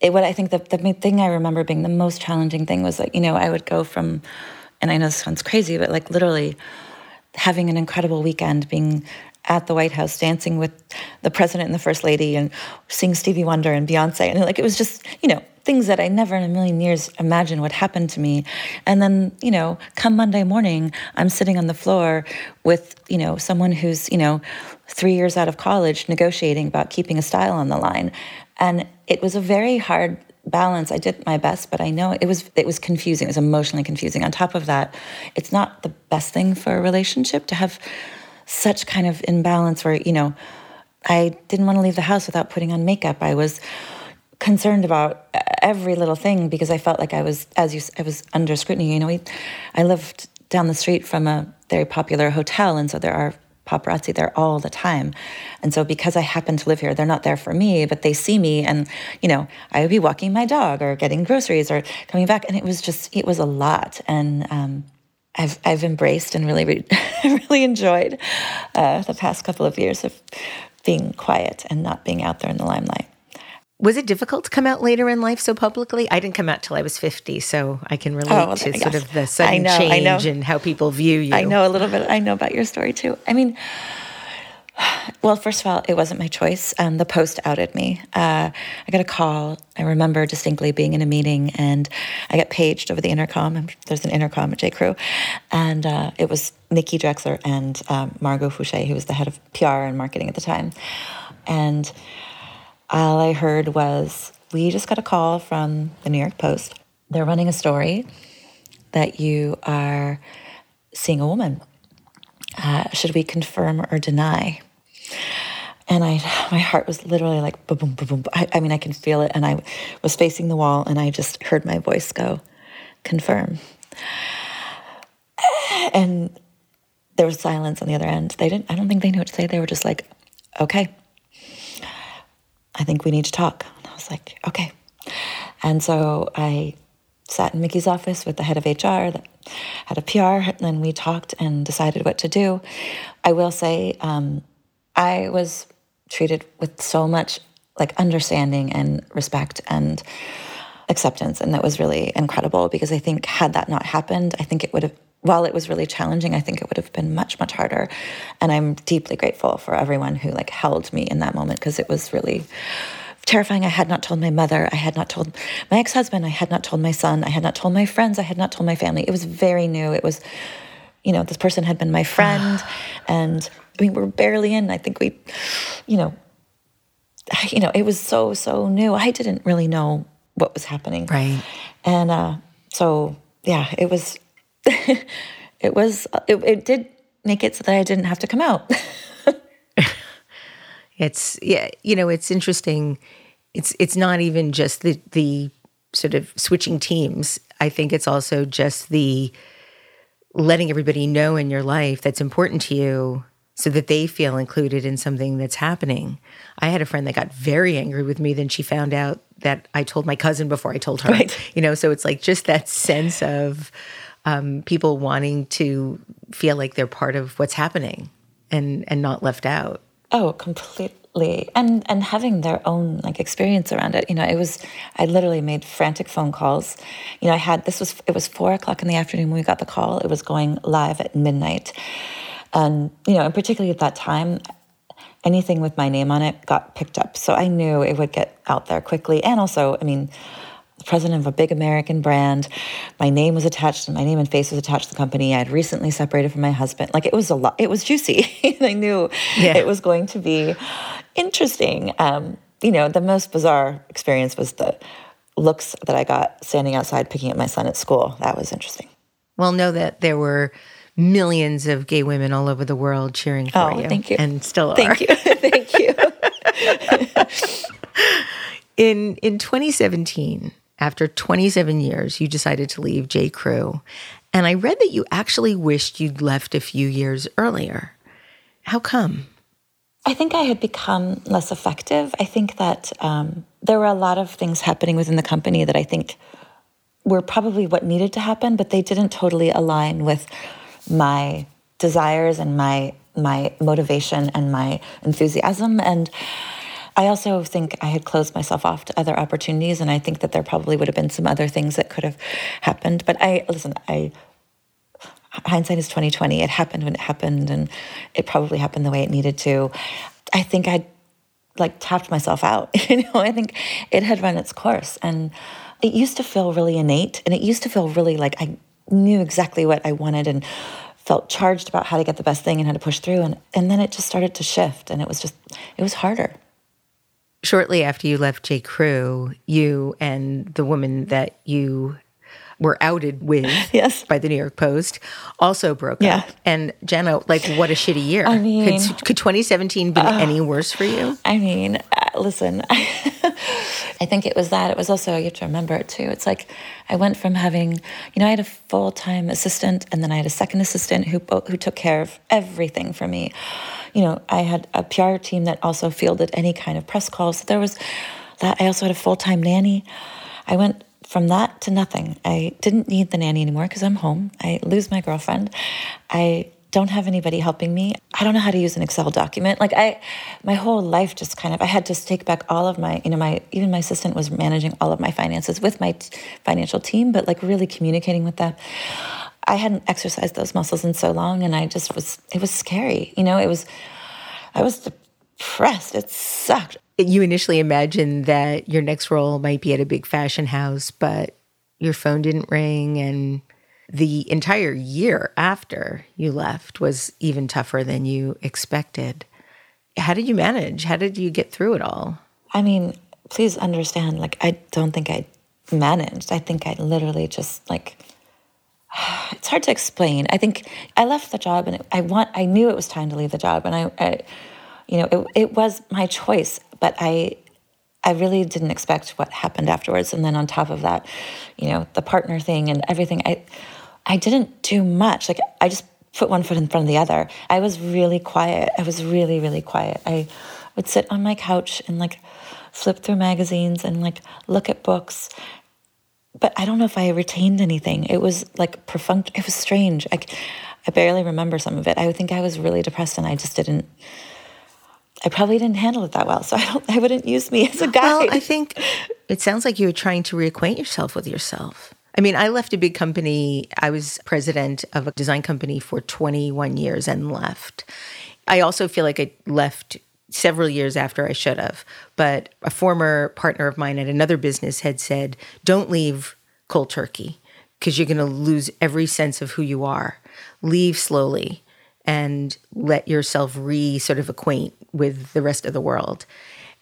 it, what I think the the thing I remember being the most challenging thing was like you know I would go from, and I know this sounds crazy, but like literally having an incredible weekend, being at the White House dancing with the president and the first lady and seeing Stevie Wonder and Beyonce. And like it was just, you know, things that I never in a million years imagined would happen to me. And then, you know, come Monday morning, I'm sitting on the floor with, you know, someone who's, you know, three years out of college negotiating about keeping a style on the line. And it was a very hard balance. I did my best, but I know it was it was confusing. It was emotionally confusing. On top of that, it's not the best thing for a relationship to have such kind of imbalance where, you know, I didn't want to leave the house without putting on makeup. I was concerned about every little thing because I felt like I was, as you, I was under scrutiny. You know, we, I lived down the street from a very popular hotel, and so there are paparazzi there all the time. And so because I happen to live here, they're not there for me, but they see me and, you know, I would be walking my dog or getting groceries or coming back. And it was just, it was a lot. And um, I've I've embraced and really re- *laughs* really enjoyed uh, the past couple of years of being quiet and not being out there in the limelight. Was it difficult to come out later in life so publicly? I didn't come out till I was 50, so I can relate oh, to sort of the sudden know, change and how people view you. I know a little bit. I know about your story too. I mean, *sighs* Well, first of all, it wasn't my choice. Um, the post outed me. Uh, I got a call. I remember distinctly being in a meeting and I got paged over the intercom. There's an intercom at J. Crew. And uh, it was Mickey Drexler and um, Margot Fooshee, who was the head of PR and marketing at the time. And all I heard was, We just got a call from the New York Post. They're running a story that you are seeing a woman. Uh, should we confirm or deny? And I, *sighs* my heart was literally like boom, boom, boom. I, I mean, I can feel it. And I was facing the wall, and I just heard my voice go, "Confirm." *sighs* And there was silence on the other end. They didn't. I don't think they knew what to say. They were just like, "Okay, I think we need to talk." And I was like, "Okay." And so I sat in Mickey's office with the head of HR, the head of PR, and then we talked and decided what to do. I will say, um, I was treated with so much like understanding and respect and acceptance, and that was really incredible because I think had that not happened, I think it would have. While it was really challenging, I think it would have been much, much harder. And I'm deeply grateful for everyone who like held me in that moment because it was really terrifying. I had not told my mother. I had not told my ex husband. I had not told my son. I had not told my friends. I had not told my family. It was very new. It was, you know, this person had been my friend. *sighs* and I mean, we're barely in. I think we, you know, you know, it was so, so new. I didn't really know what was happening. Right. And uh, so, yeah, it was, *laughs* it was, it, it did make it so that I didn't have to come out. *laughs* It's yeah, you know, it's interesting. It's it's not even just the the sort of switching teams. I think it's also just the letting everybody know in your life that's important to you so that they feel included in something that's happening. I had a friend that got very angry with me then she found out that I told my cousin before I told her. Right. *laughs* You know, so it's like just that sense of um, people wanting to feel like they're part of what's happening and and not left out. Oh, completely. And and having their own like experience around it. You know, it was I literally made frantic phone calls. You know, I had this was it was four o'clock in the afternoon when we got the call. It was going live at midnight. And, you know, and particularly at that time, anything with my name on it got picked up. So I knew it would get out there quickly. And also, I mean, the president of a big American brand. My name was attached, and my name and face was attached to the company. I had recently separated from my husband. Like it was a lot, it was juicy. *laughs* and I knew Yeah. it was going to be interesting. Um, you know, the most bizarre experience was the looks that I got standing outside picking up my son at school. That was interesting. Well, know that there were millions of gay women all over the world cheering for Oh, you. thank you. And still are. *laughs* Thank you. Thank *laughs* you. In in 2017, after 27 years, you decided to leave J. Crew. And I read that you actually wished you'd left a few years earlier. How come? I think I had become less effective. I think that um, there were a lot of things happening within the company that I think were probably what needed to happen, but they didn't totally align with my desires and my my motivation and my enthusiasm. And I also think I had closed myself off to other opportunities, and I think that there probably would have been some other things that could have happened. But I listen, I hindsight is 2020 it happened when it happened and it probably happened the way it needed to i think i like tapped myself out *laughs* you know i think it had run its course and it used to feel really innate and it used to feel really like i knew exactly what i wanted and felt charged about how to get the best thing and how to push through and and then it just started to shift and it was just it was harder Shortly after you left J. Crew, you and the woman that you were outed with *laughs* Yes. by the New York Post also broke Yeah. up. And Jenna, like, what a shitty year. I mean- could, could 2017 been any worse for you? I mean, uh, listen, *laughs* I think it was that. It was also, you have to remember it too. It's like I went from having, you know, I had a full time assistant and then I had a second assistant who, who took care of everything for me. You know, I had a PR team that also fielded any kind of press calls. There was that. I also had a full time nanny. I went from that to nothing. I didn't need the nanny anymore because I'm home. I lose my girlfriend. I don't have anybody helping me. I don't know how to use an Excel document. Like I, my whole life just kind of, I had to take back all of my, you know, my, even my assistant was managing all of my finances with my t- financial team, but like really communicating with them. I hadn't exercised those muscles in so long and I just was, it was scary. You know, it was, I was depressed. It sucked. You initially imagined that your next role might be at a big fashion house, but your phone didn't ring and the entire year after you left was even tougher than you expected. How did you manage? How did you get through it all? I mean, please understand, like, I don't think I managed. I think I literally just, like, *sighs* it's hard to explain. I think I left the job and I want, I knew it was time to leave the job. And I, I you know, it, it was my choice, but I, I really didn't expect what happened afterwards. And then on top of that, you know, the partner thing and everything, I, I didn't do much. Like I just put one foot in front of the other. I was really quiet. I was really, really quiet. I would sit on my couch and like flip through magazines and like look at books. But I don't know if I retained anything. It was like perfunct. It was strange. I, I barely remember some of it. I think I was really depressed and I just didn't. I probably didn't handle it that well, so I don't. I wouldn't use me as a guide. Well, I think it sounds like you were trying to reacquaint yourself with yourself. I mean, I left a big company. I was president of a design company for 21 years and left. I also feel like I left several years after I should have. But a former partner of mine at another business had said, don't leave cold turkey because you're going to lose every sense of who you are. Leave slowly and let yourself re sort of acquaint with the rest of the world.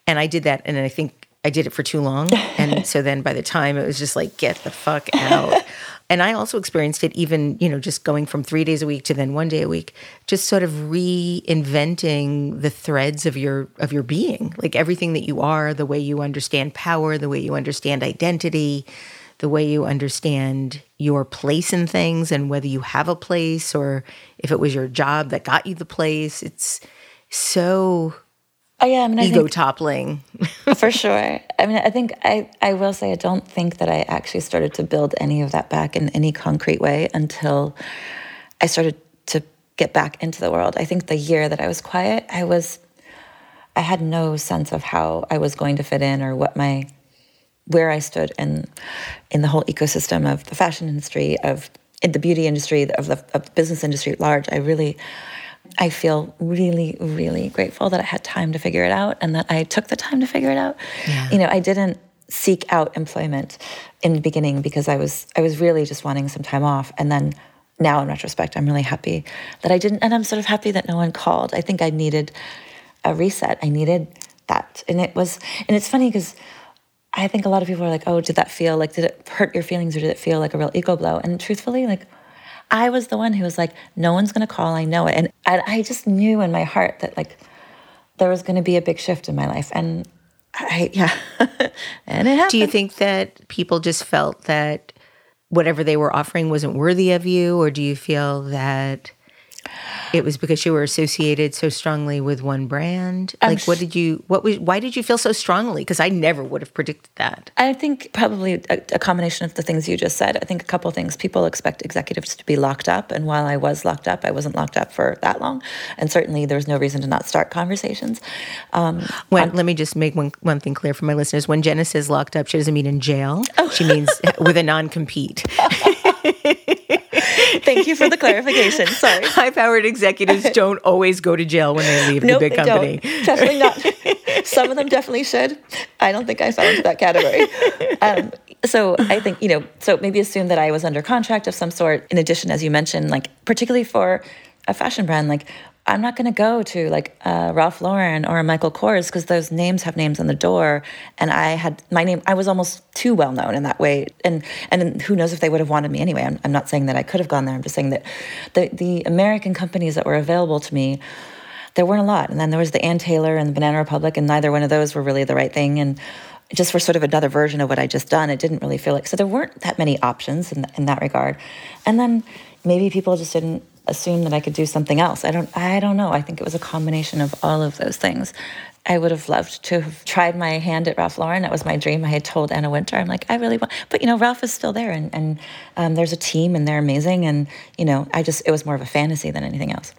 And I did that. And I think I did it for too long. And *laughs* so then by the time it was just like, get the fuck out. *laughs* and I also experienced it even, you know, just going from three days a week to then one day a week, just sort of reinventing the threads of your of your being. Like everything that you are, the way you understand power, the way you understand identity, the way you understand your place in things and whether you have a place or if it was your job that got you the place. It's so Oh yeah, I mean, ego think, toppling. *laughs* for sure. I mean, I think I, I will say I don't think that I actually started to build any of that back in any concrete way until I started to get back into the world. I think the year that I was quiet, I was I had no sense of how I was going to fit in or what my where I stood in in the whole ecosystem of the fashion industry, of in the beauty industry, of the, of the business industry at large. I really I feel really, really grateful that I had time to figure it out and that I took the time to figure it out. Yeah. You know, I didn't seek out employment in the beginning because I was I was really just wanting some time off. And then now in retrospect, I'm really happy that I didn't and I'm sort of happy that no one called. I think I needed a reset. I needed that. And it was and it's funny because I think a lot of people are like, oh, did that feel like, did it hurt your feelings or did it feel like a real ego blow? And truthfully, like, I was the one who was like, no one's going to call. I know it. And, and I just knew in my heart that like there was going to be a big shift in my life. And I, yeah. *laughs* and it happened. Do you think that people just felt that whatever they were offering wasn't worthy of you? Or do you feel that it was because you were associated so strongly with one brand. Like, what did you? What was? Why did you feel so strongly? Because I never would have predicted that. I think probably a, a, combination of the things you just said. I think a couple things. People expect executives to be locked up, and while I was locked up, I wasn't locked up for that long, and certainly there was no reason to not start conversations. Um, when, let me just make one one thing clear for my listeners. When Jenna says locked up, she doesn't mean in jail. Oh. She means *laughs* with a non compete. *laughs* *laughs* Thank you for the clarification. Sorry. *laughs* High powered executives *laughs* don't always go to jail when they leave nope, the big company. Don't. Definitely not. Some of them definitely should. I don't think I fell into that category. Um, so I think, you know, so maybe assume that I was under contract of some sort. In addition, as you mentioned, like particularly for a fashion brand, like I'm not going to go to like uh, Ralph Lauren or Michael Kors because those names have names on the door, and I had my name. I was almost too well known in that way, and and who knows if they would have wanted me anyway. I'm, I'm not saying that I could have gone there. I'm just saying that the the American companies that were available to me, there weren't a lot. And then there was the Ann Taylor and the Banana Republic, and neither one of those were really the right thing. And just for sort of another version of what I just done, it didn't really feel like so. There weren't that many options in in that regard, and then maybe people just didn't assume that I could do something else. I don't I don't know. I think it was a combination of all of those things. I would have loved to have tried my hand at Ralph Lauren. That was my dream. I had told Anna Wintour, I'm like, I really want, but you know, Ralph is still there, and and um, there's a team, and they're amazing, and you know, I just it was more of a fantasy than anything else.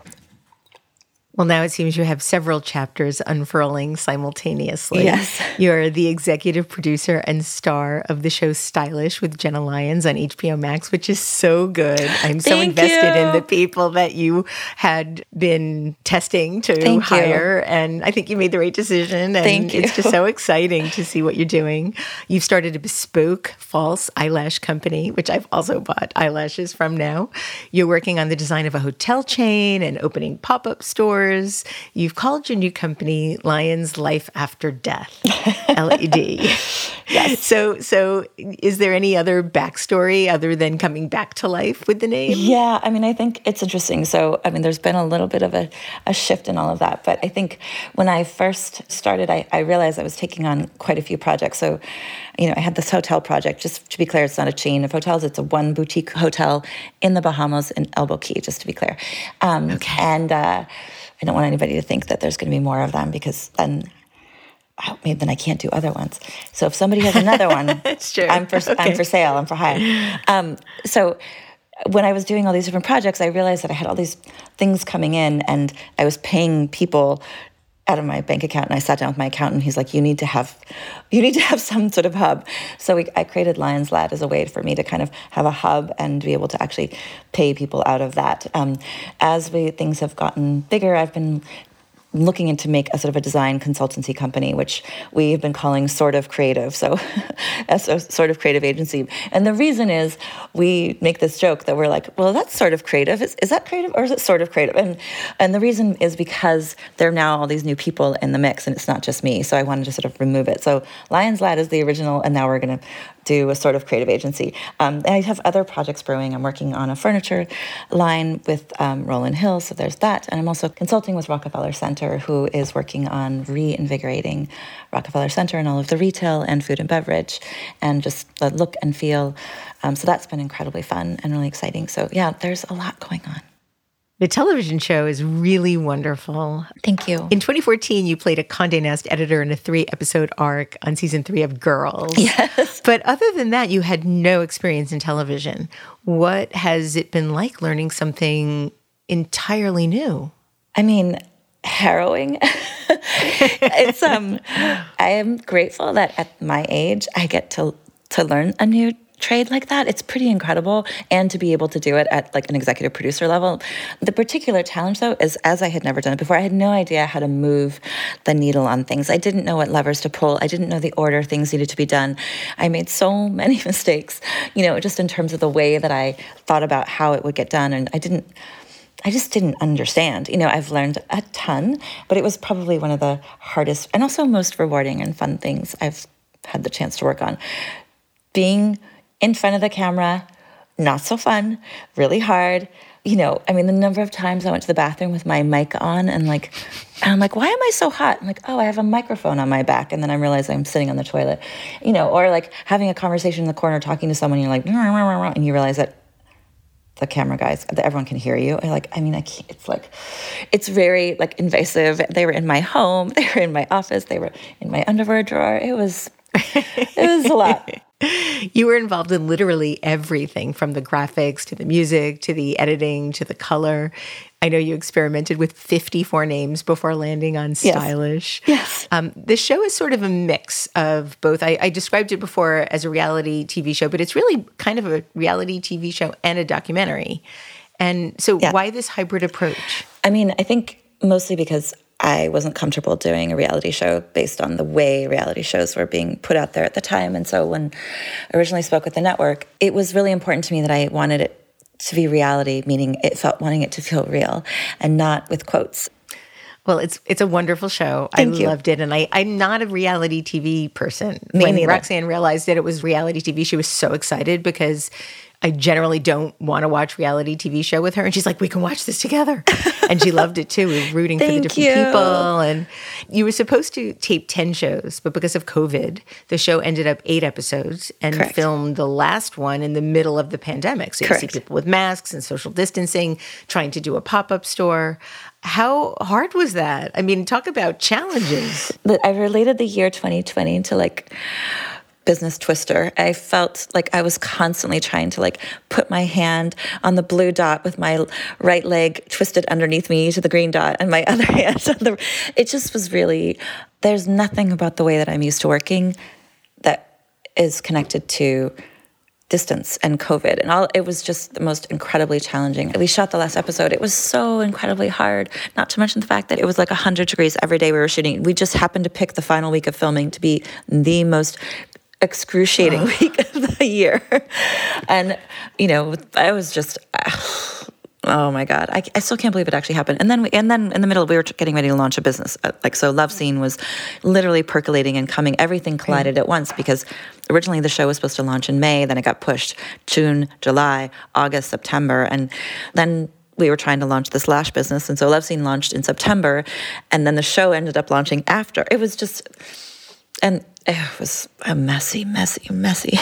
Well, now it seems you have several chapters unfurling simultaneously. Yes. *laughs* You're the executive producer and star of the show Stylish with Jenna Lyons on HBO Max, which is so good. I'm so Thank invested in the people that you had been testing to Thank you. hire. And I think you made the right decision. And Thank it's just so exciting to see what you're doing. You've started a bespoke false eyelash company, which I've also bought eyelashes from now. You're working on the design of a hotel chain and opening pop up stores. You've called your new company Lyons Life After Death, LED. *laughs* yes. So, so is there any other backstory other than coming back to life with the name? Yeah, I mean, I think it's interesting. So, I mean, there's been a little bit of a, a shift in all of that. But I think when I first started, I, I realized I was taking on quite a few projects. So, you know, I had this hotel project. Just to be clear, it's not a chain of hotels, it's a one boutique hotel in the Bahamas in Elbow Cay, just to be clear. Um, okay. And uh, I don't want anybody to think that there's going to be more of them because then oh, maybe then I can't do other ones. So if somebody has another one. *laughs* I'm for Okay. I'm for sale. I'm for hire. Um, so when I was doing all these different projects, I realized that I had all these things coming in, and I was paying people out of my bank account. And I sat down with my accountant. He's like, "You need to have, you need to have some sort of hub." So we, I created Lyons Lad as a way for me to kind of have a hub and be able to actually pay people out of that. Um, as we things have gotten bigger, I've been looking into make a sort of a design consultancy company, which we have been calling sort of creative. So, as *laughs* a sort of creative agency. And the reason is we make this joke that we're like, well, that's sort of creative. Is, is that creative or is it sort of creative? And and the reason is because there are now all these new people in the mix, and it's not just me. So I wanted to sort of remove it. So Lyons Lad is the original, and now we're going to do a sort of creative agency. Um, I have other projects brewing. I'm working on a furniture line with um, Roland Hill, so there's that. And I'm also consulting with Rockefeller Center, who is working on reinvigorating Rockefeller Center and all of the retail and food and beverage and just the look and feel. Um, so that's been incredibly fun and really exciting. So, yeah, there's a lot going on. The television show is really wonderful. Thank you. In 2014, you played a Condé Nast editor in a three episode arc on season three of Girls. *laughs* Yes. But other than that, you had no experience in television. What has it been like learning something entirely new? I mean, harrowing. *laughs* it's um I am grateful that at my age I get to to learn a new trade like that. It's pretty incredible and to be able to do it at like an executive producer level. The particular challenge though is as I had never done it before, I had no idea how to move the needle on things. I didn't know what levers to pull. I didn't know the order things needed to be done. I made so *laughs* many mistakes, you know, just in terms of the way that I thought about how it would get done and I didn't I just didn't understand. You know, I've learned a ton, but it was probably one of the hardest and also most rewarding and fun things I've had the chance to work on. Being in front of the camera, not so fun, really hard. You know, I mean, the number of times I went to the bathroom with my mic on and like, and I'm like, why am I so hot? I'm like, oh, I have a microphone on my back. And then I realize I'm sitting on the toilet, you know, or like having a conversation in the corner talking to someone, you're like, and you realize that the camera guys that everyone can hear you I like i mean i can't it's like it's very like invasive they were in my home *laughs* they were in my office they were in my underwear drawer it was it was a lot *laughs* *laughs* You were involved in literally everything from the graphics to the music to the editing to the color. I know you experimented with 54 names before landing on Stylish. Yes. Um, this show is sort of a mix of both. I, I described it before as a reality TV show, but it's really kind of a reality TV show and a documentary. And so, Yeah. why this hybrid approach? I mean, I think mostly because I wasn't comfortable doing a reality show based on the way reality shows were being put out there at the time. And so when I originally spoke with the network, it was really important to me that I wanted it to be reality, meaning it felt wanting it to feel real and not with quotes. Well, it's it's a wonderful show. Thank I you. loved it, and I I'm not a reality TV person. Me when neither. Roxanne realized that it was reality TV, she was so excited because I generally don't want to watch reality TV show with her, and she's like, "We can watch this together," and she loved it too. We were rooting for the different you. people, and you were supposed to tape ten shows, but because of COVID, the show ended up eight episodes and Correct. filmed the last one in the middle of the pandemic. So you see people with masks and social distancing, trying to do a pop up store. How hard was that? I mean, talk about challenges. But I related the year 2020 to like business twister. I felt like I was constantly trying to like put my hand on the blue dot with my right leg twisted underneath me to the green dot and my *laughs* other hand on the it just was really there's nothing about the way that I'm used to working that is connected to distance and COVID and all it was just the most incredibly challenging. We shot the last episode. It was so incredibly hard, not to mention the fact that it was like 100 degrees every day we were shooting. We just happened to pick the final week of filming to be the most excruciating week of the year. And you know, I was just Oh my God, I, I, still can't believe it actually happened. And then, we, and then in the middle, we were getting ready to launch a business. Uh, like so, LoveSeen was literally percolating and coming. Everything collided at once because originally the show was supposed to launch in May, then it got pushed June, July, August, September, and then we were trying to launch this lash business. And so LoveSeen launched in September, and then the show ended up launching after. It was just, and it was a messy, messy, messy.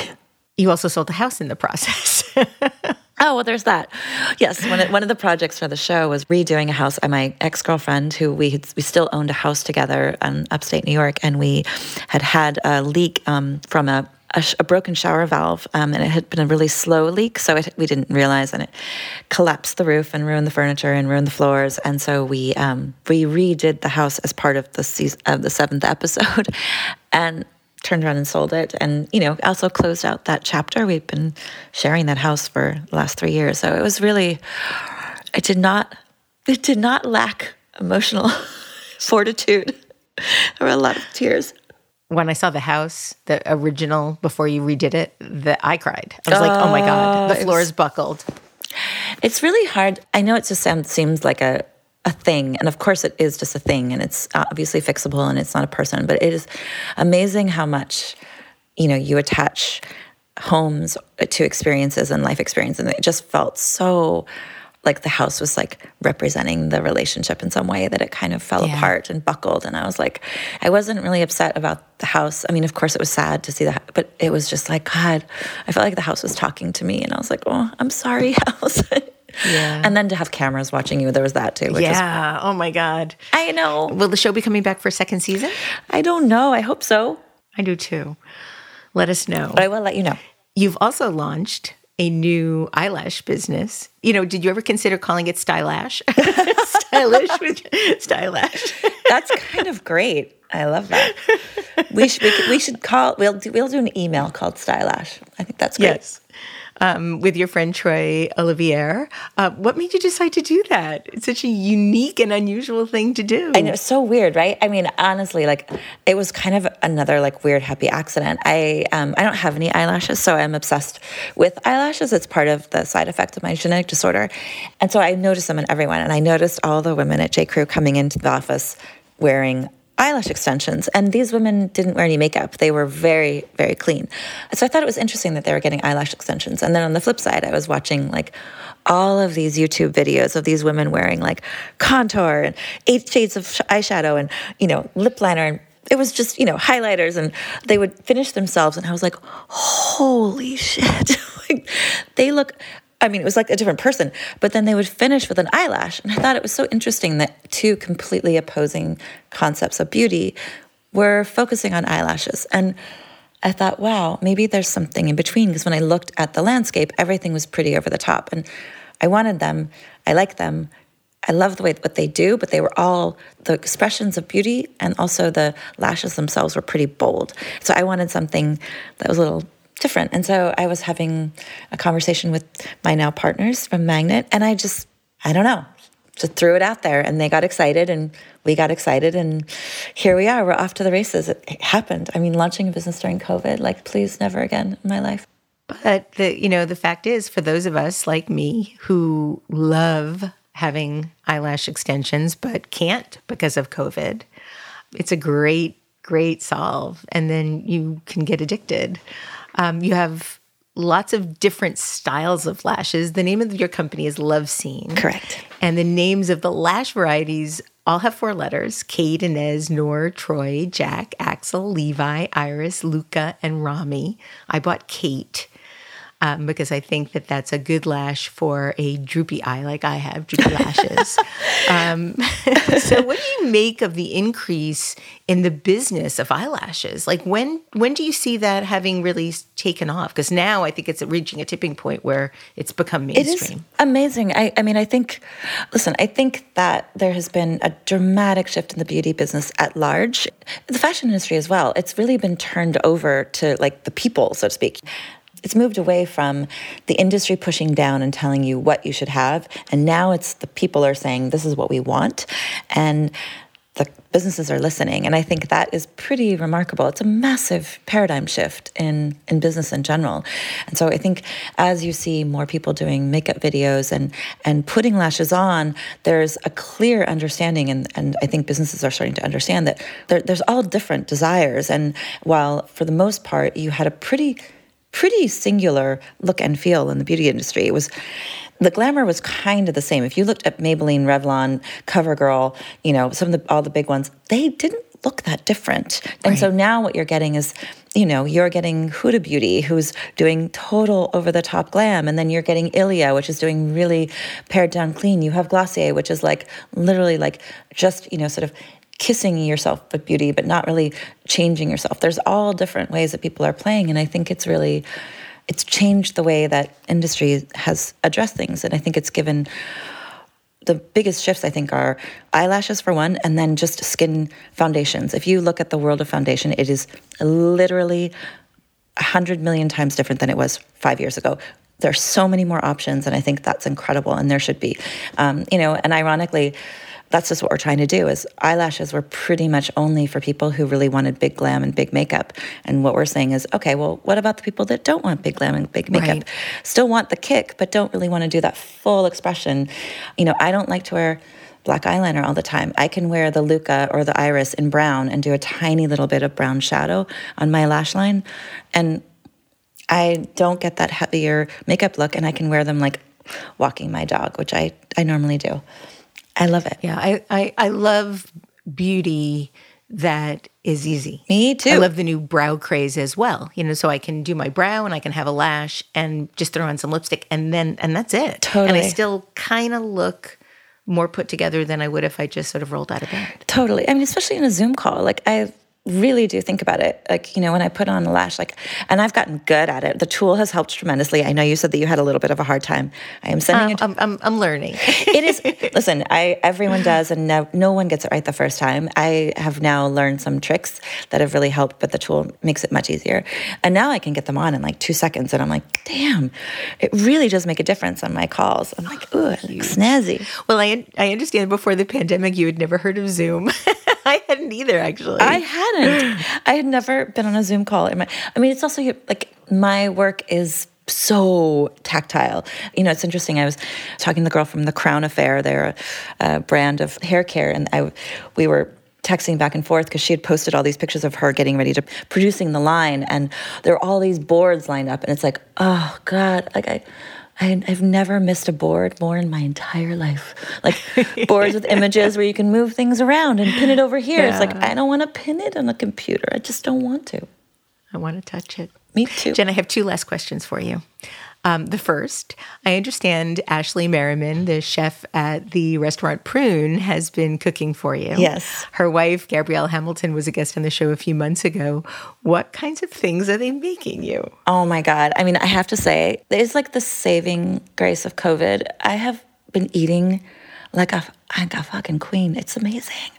You also sold the house in the process. *laughs* Oh, well, there's that. Yes, one of, one of the projects for the show was redoing a house. My ex girlfriend, who we had, we still owned a house together in upstate New York, and we had had a leak um, from a, a, a, broken shower valve, um, and it had been a really slow leak, so it, we didn't realize, and it collapsed the roof and ruined the furniture and ruined the floors. And so we um, we redid the house as part of the season of the seventh episode, and turned around and sold it and you know also closed out that chapter we've been sharing that house for the last three years so it was really it did not it did not lack emotional *laughs* fortitude there were a lot of tears when I saw the house, the original before you redid it, that I cried. I was like, "Oh my god, the oh, floor is buckled." It's really hard. I know it just sounds, seems like a a thing. And of course, it is just a thing and it's obviously fixable and it's not a person, but it is amazing how much, you know, you attach homes to experiences and life experience. And it just felt so like the house was like representing the relationship in some way that it kind of fell yeah. apart and buckled. And I was like, I wasn't really upset about the house. I mean, of course, it was sad to see that, but it was just like, God, I felt like the house was talking to me. And I was like, oh, I'm sorry, *laughs* house. Yeah. And then to have cameras watching you, there was that too. yeah. Was, oh my God. I know. Will the show be coming back for a second season? I don't know. I hope so. I do too. Let us know. But I will let you know. You've also launched a new eyelash business. You know, did you ever consider calling it Stylash? *laughs* Stylish with Stylash. That's kind of great. I love that. We should we, we should call we'll do, we'll do an email called Stylash. I think that's great. Yes um, with your friend Troy Olivier. Uh, what made you decide to do that? It's such a unique and unusual thing to do. I know, it's so weird, right? I mean, honestly, like it was kind of another like weird happy accident. I um, I don't have any eyelashes, so I'm obsessed with eyelashes. It's part of the side effect of my genetic disorder, and so I noticed them in everyone. And I noticed all the women at J Crew coming into the office wearing eyelash extensions. And these women didn't wear any makeup. They were very, very clean. So I thought it was interesting that they were getting eyelash extensions. And then on the flip side, I was watching like all of these YouTube videos of these women wearing like contour and eight shades of eyeshadow and, you know, lip liner and it was just, you know, highlighters and they would finish themselves and I was like, holy shit. *laughs* like, they look I mean, it was like a different person, but then they would finish with an eyelash. And I thought it was so interesting that two completely opposing concepts of beauty were focusing on eyelashes. And I thought, wow, maybe there's something in between. Because when I looked at the landscape, everything was pretty over the top. And I wanted them, I like them. I love the way what they do, but they were all the expressions of beauty and also the lashes themselves were pretty bold. So I wanted something that was a little different. And so I was having a conversation with my now partners from Magnet, and I just, I don't know, just threw it out there and they got excited and we got excited and here we are. We're off to the races. It, happened. I mean launching a business during covid like please never again in my life. But the you know the fact is for those of us like me who love having eyelash extensions but can't because of covid it's a great great solve. And then you can get addicted um, you have lots of different styles of lashes. The name of your company is LoveSeen. Correct. And the names of the lash varieties all have four letters Kate, Inez, Nor, Troy, Jack, Axel, Levi, Iris, Luca, and Rami. I bought Kate. Um, because I think that that's a good lash for a droopy eye like I have, droopy lashes. *laughs* um, *laughs* so, what do you make of the increase in the business of eyelashes? Like, when when do you see that having really taken off? Because now I think it's reaching a tipping point where it's become mainstream. It is amazing. I, I mean, I think, listen, I think that there has been a dramatic shift in the beauty business at large, the fashion industry as well. It's really been turned over to like the people, so to speak. It's moved away from the industry pushing down and telling you what you should have. And now it's the people are saying, this is what we want. And the businesses are listening. And I think that is pretty remarkable. It's a massive paradigm shift in, in business in general. And so I think as you see more people doing makeup videos and, and putting lashes on, there's a clear understanding. And, and I think businesses are starting to understand that there, there's all different desires. And while for the most part, you had a pretty, pretty singular look and feel in the beauty industry, it was the glamour was kind of the same. If you looked at Maybelline, Revlon, CoverGirl, you know, some of the all the big ones, they didn't look that different. And right. so now what you're getting is, you know, you're getting Huda Beauty, who's doing total over the top glam, and then you're getting Ilia, which is doing really pared down clean. You have Glossier, which is like literally like just, you know, sort of kissing yourself with beauty, but not really changing yourself. There's all different ways that people are playing, and I think it's really it's changed the way that industry has addressed things. And I think it's given the biggest shifts, I think, are eyelashes for one, and then just skin foundations. If you look at the world of foundation, it is literally a hundred million times different than it was five years ago. There are so many more options, and I think that's incredible, and there should be. Um, you know, and ironically, that's just what we're trying to do is eyelashes were pretty much only for people who really wanted big glam and big makeup and what we're saying is okay well what about the people that don't want big glam and big makeup right. still want the kick but don't really want to do that full expression you know i don't like to wear black eyeliner all the time. I can wear the Luka or the Iris in brown and do a tiny little bit of brown shadow on my lash line. And I don't get that heavier makeup look, and I can wear them like walking my dog, which I, I normally do. I love it. Yeah, I, I, I love beauty that is easy. Me too. I love the new brow craze as well. You know, so I can do my brow and I can have a lash and just throw on some lipstick and then and that's it. Totally. And I still kind of look more put together than I would if I just sort of rolled out of bed. Totally. I mean, especially in a Zoom call. Like I really do think about it. Like, you know, when I put on a lash, like, and I've gotten good at it. The tool has helped tremendously. I know you said that you had a little bit of a hard time. I am sending um, it. I'm, I'm, learning. *laughs* it is, listen, I, everyone does, and no, no one gets it right the first time. I have now learned some tricks that have really helped, but the tool makes it much easier. And now I can get them on in like two seconds. And I'm like, damn, it really does make a difference on my calls. I'm like, ooh, snazzy. Well, I, I understand before the pandemic, you had never heard of Zoom. *laughs* I hadn't either, actually. I hadn't. *gasps* I had never been on a Zoom call. I mean, it's also like my work is so tactile. You know, it's interesting. I was talking to the girl from the Crown Affair. They're a, brand of hair care, and I, we were texting back and forth because she had posted all these pictures of her getting ready to producing the line, and there were all these boards lined up, and it's like, oh God, like I. I, have never missed a board more in my entire life. Like boards with images where you can move things around and pin it over here. Yeah. It's like, I don't want to pin it on a computer. I just don't want to. I want to touch it. Me too. Jen, I have two last questions for you. Um, the first, I understand Ashley Merriman, the chef at the restaurant Prune, has been cooking for you. Yes. Her wife, Gabrielle Hamilton, was a guest on the show a few months ago. What kinds of things are they making you? Oh my God. I mean, I have to say, it's like the saving grace of COVID. I have been eating like a like a fucking queen. It's amazing.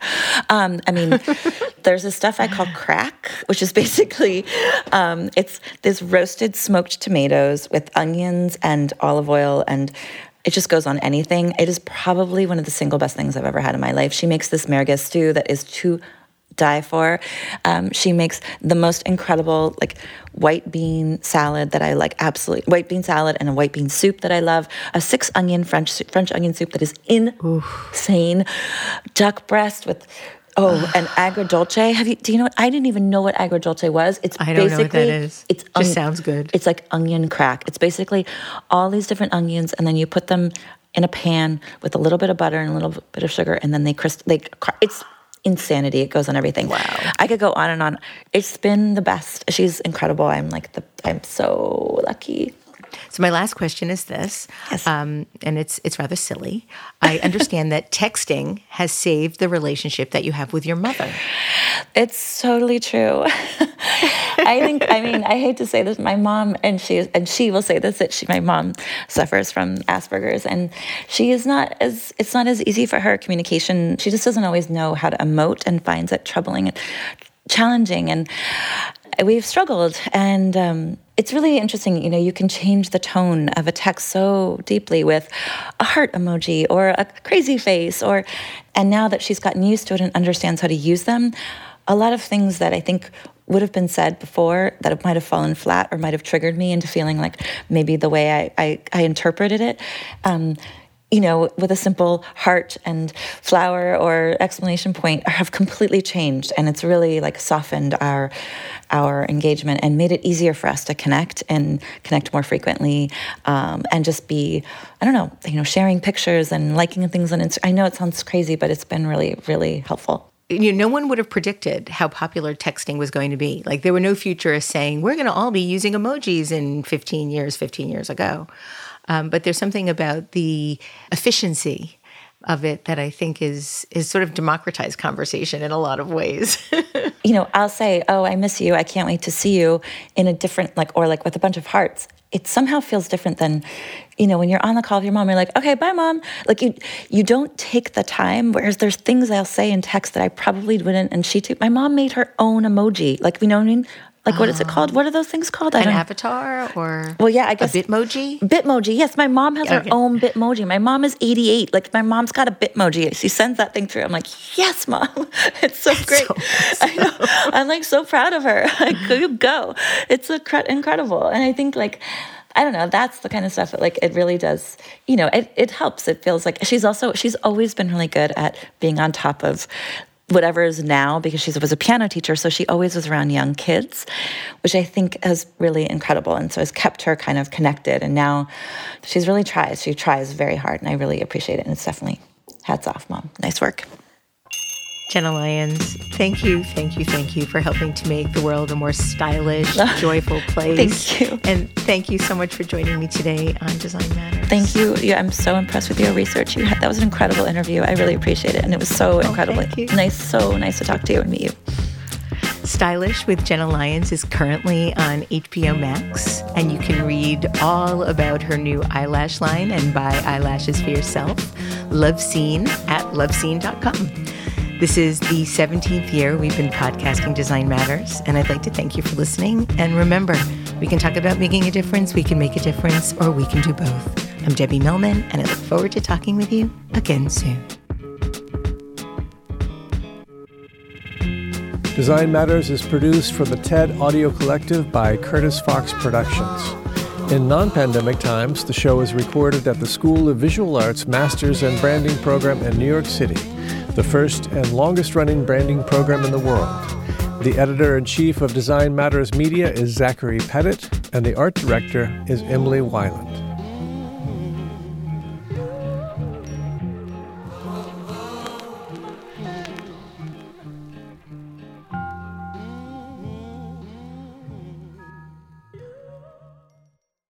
Um, I mean, *laughs* there's this stuff I call crack, which is basically um, it's this roasted smoked tomatoes with onions and olive oil and it just goes on anything. It is probably one of the single best things I've ever had in my life. She makes this merguez stew that is too die for. Um, she makes the most incredible like white bean salad that I like absolutely white bean salad and a white bean soup that I love. A six onion French French onion soup that is insane. Duck breast with Oh, *sighs* and agrodolce. Have you? Do you know? What, I didn't even know what agrodolce was. It's I don't basically, know what that is. It's just on, sounds good. It's like onion crack. It's basically all these different onions, and then you put them in a pan with a little bit of butter and a little bit of sugar, and then they crisp. They it's insanity. It goes on everything. Wow. I could go on and on. It's been the best. She's incredible. I'm like the I'm so lucky. So my last question is this, Yes. um, and it's it's rather silly. I *laughs* understand that texting has saved the relationship that you have with your mother. It's totally true. *laughs* I think. I mean, I hate to say this. My mom and she and she will say this that she, my mom, suffers from Asperger's, and she is not as. It's not as easy for her communication. She just doesn't always know how to emote and finds it troubling and challenging. And we've struggled, and um, it's really interesting. You know, you can change the tone of a text so deeply with a heart emoji or a crazy face, or and now that she's gotten used to it and understands how to use them, a lot of things that I think would have been said before that it might have fallen flat or might have triggered me into feeling like maybe the way I, I, I interpreted it. Um, you know, with a simple heart and flower or explanation point have completely changed. And it's really like softened our our engagement and made it easier for us to connect and connect more frequently um, and just be, I don't know, you know, sharing pictures and liking things on Instagram. I know it sounds crazy, but it's been really, really helpful you know, no one would have predicted how popular texting was going to be. Like there were no futurists saying we're going to all be using emojis in 15 years, 15 years ago. Um, but there's something about the efficiency of it that I think is is sort of democratized conversation in a lot of ways. *laughs* you know, I'll say, "Oh, I miss you. I can't wait to see you," in a different like or like with a bunch of hearts. It somehow feels different than, you know, when you're on the call with your mom. You're like, "Okay, bye, mom." Like you, you don't take the time. Whereas there's things I'll say in text that I probably wouldn't. And she, too. My mom made her own emoji. Like, you know what I mean? Like, what is it called? What are those things called? I An avatar or Well, yeah, I guess a Bitmoji. Bitmoji. Yes, my mom has Okay. her own Bitmoji. My mom is 88. Like my mom's got a Bitmoji. She sends that thing through. I'm like, yes, mom. *laughs* It's so great. so *laughs* I know. I'm like so proud of her. *laughs* Like, you go. It's incredible. And I think like. I don't know. That's the kind of stuff that, like, it really does. You know, it, it helps. It feels like she's also she's always been really good at being on top of whatever is now because she was a piano teacher, so she always was around young kids, which I think is really incredible, and so has kept her kind of connected. And now she's really tries. She tries very hard, and I really appreciate it. And it's definitely hats off, mom. Nice work. Jenna Lyons, thank you, thank you, thank you for helping to make the world a more stylish, *laughs* joyful place. Thank you. And thank you so much for joining me today on Design Matters. Thank you. Yeah, I'm so impressed with your research. You had, that was an incredible interview. I really appreciate it, and it was so oh, incredibly thank you. nice. So nice to talk to you and meet you. Stylish with Jenna Lyons is currently on HBO Max, and you can read all about her new eyelash line and buy eyelashes for yourself. LoveSeen at loveseen.com. This is the 17th year we've been podcasting Design Matters, and I'd like to thank you for listening. And remember, we can talk about making a difference, we can make a difference, or we can do both. I'm Debbie Millman, and I look forward to talking with you again soon. Design Matters is produced for the TED Audio Collective by Curtis Fox Productions. In non pandemic times, the show is recorded at the School of Visual Arts Masters and Branding Program in New York City, the first and longest running branding program in the world. The editor in chief of Design Matters Media is Zachary Pettit, and the art director is Emily Weiland.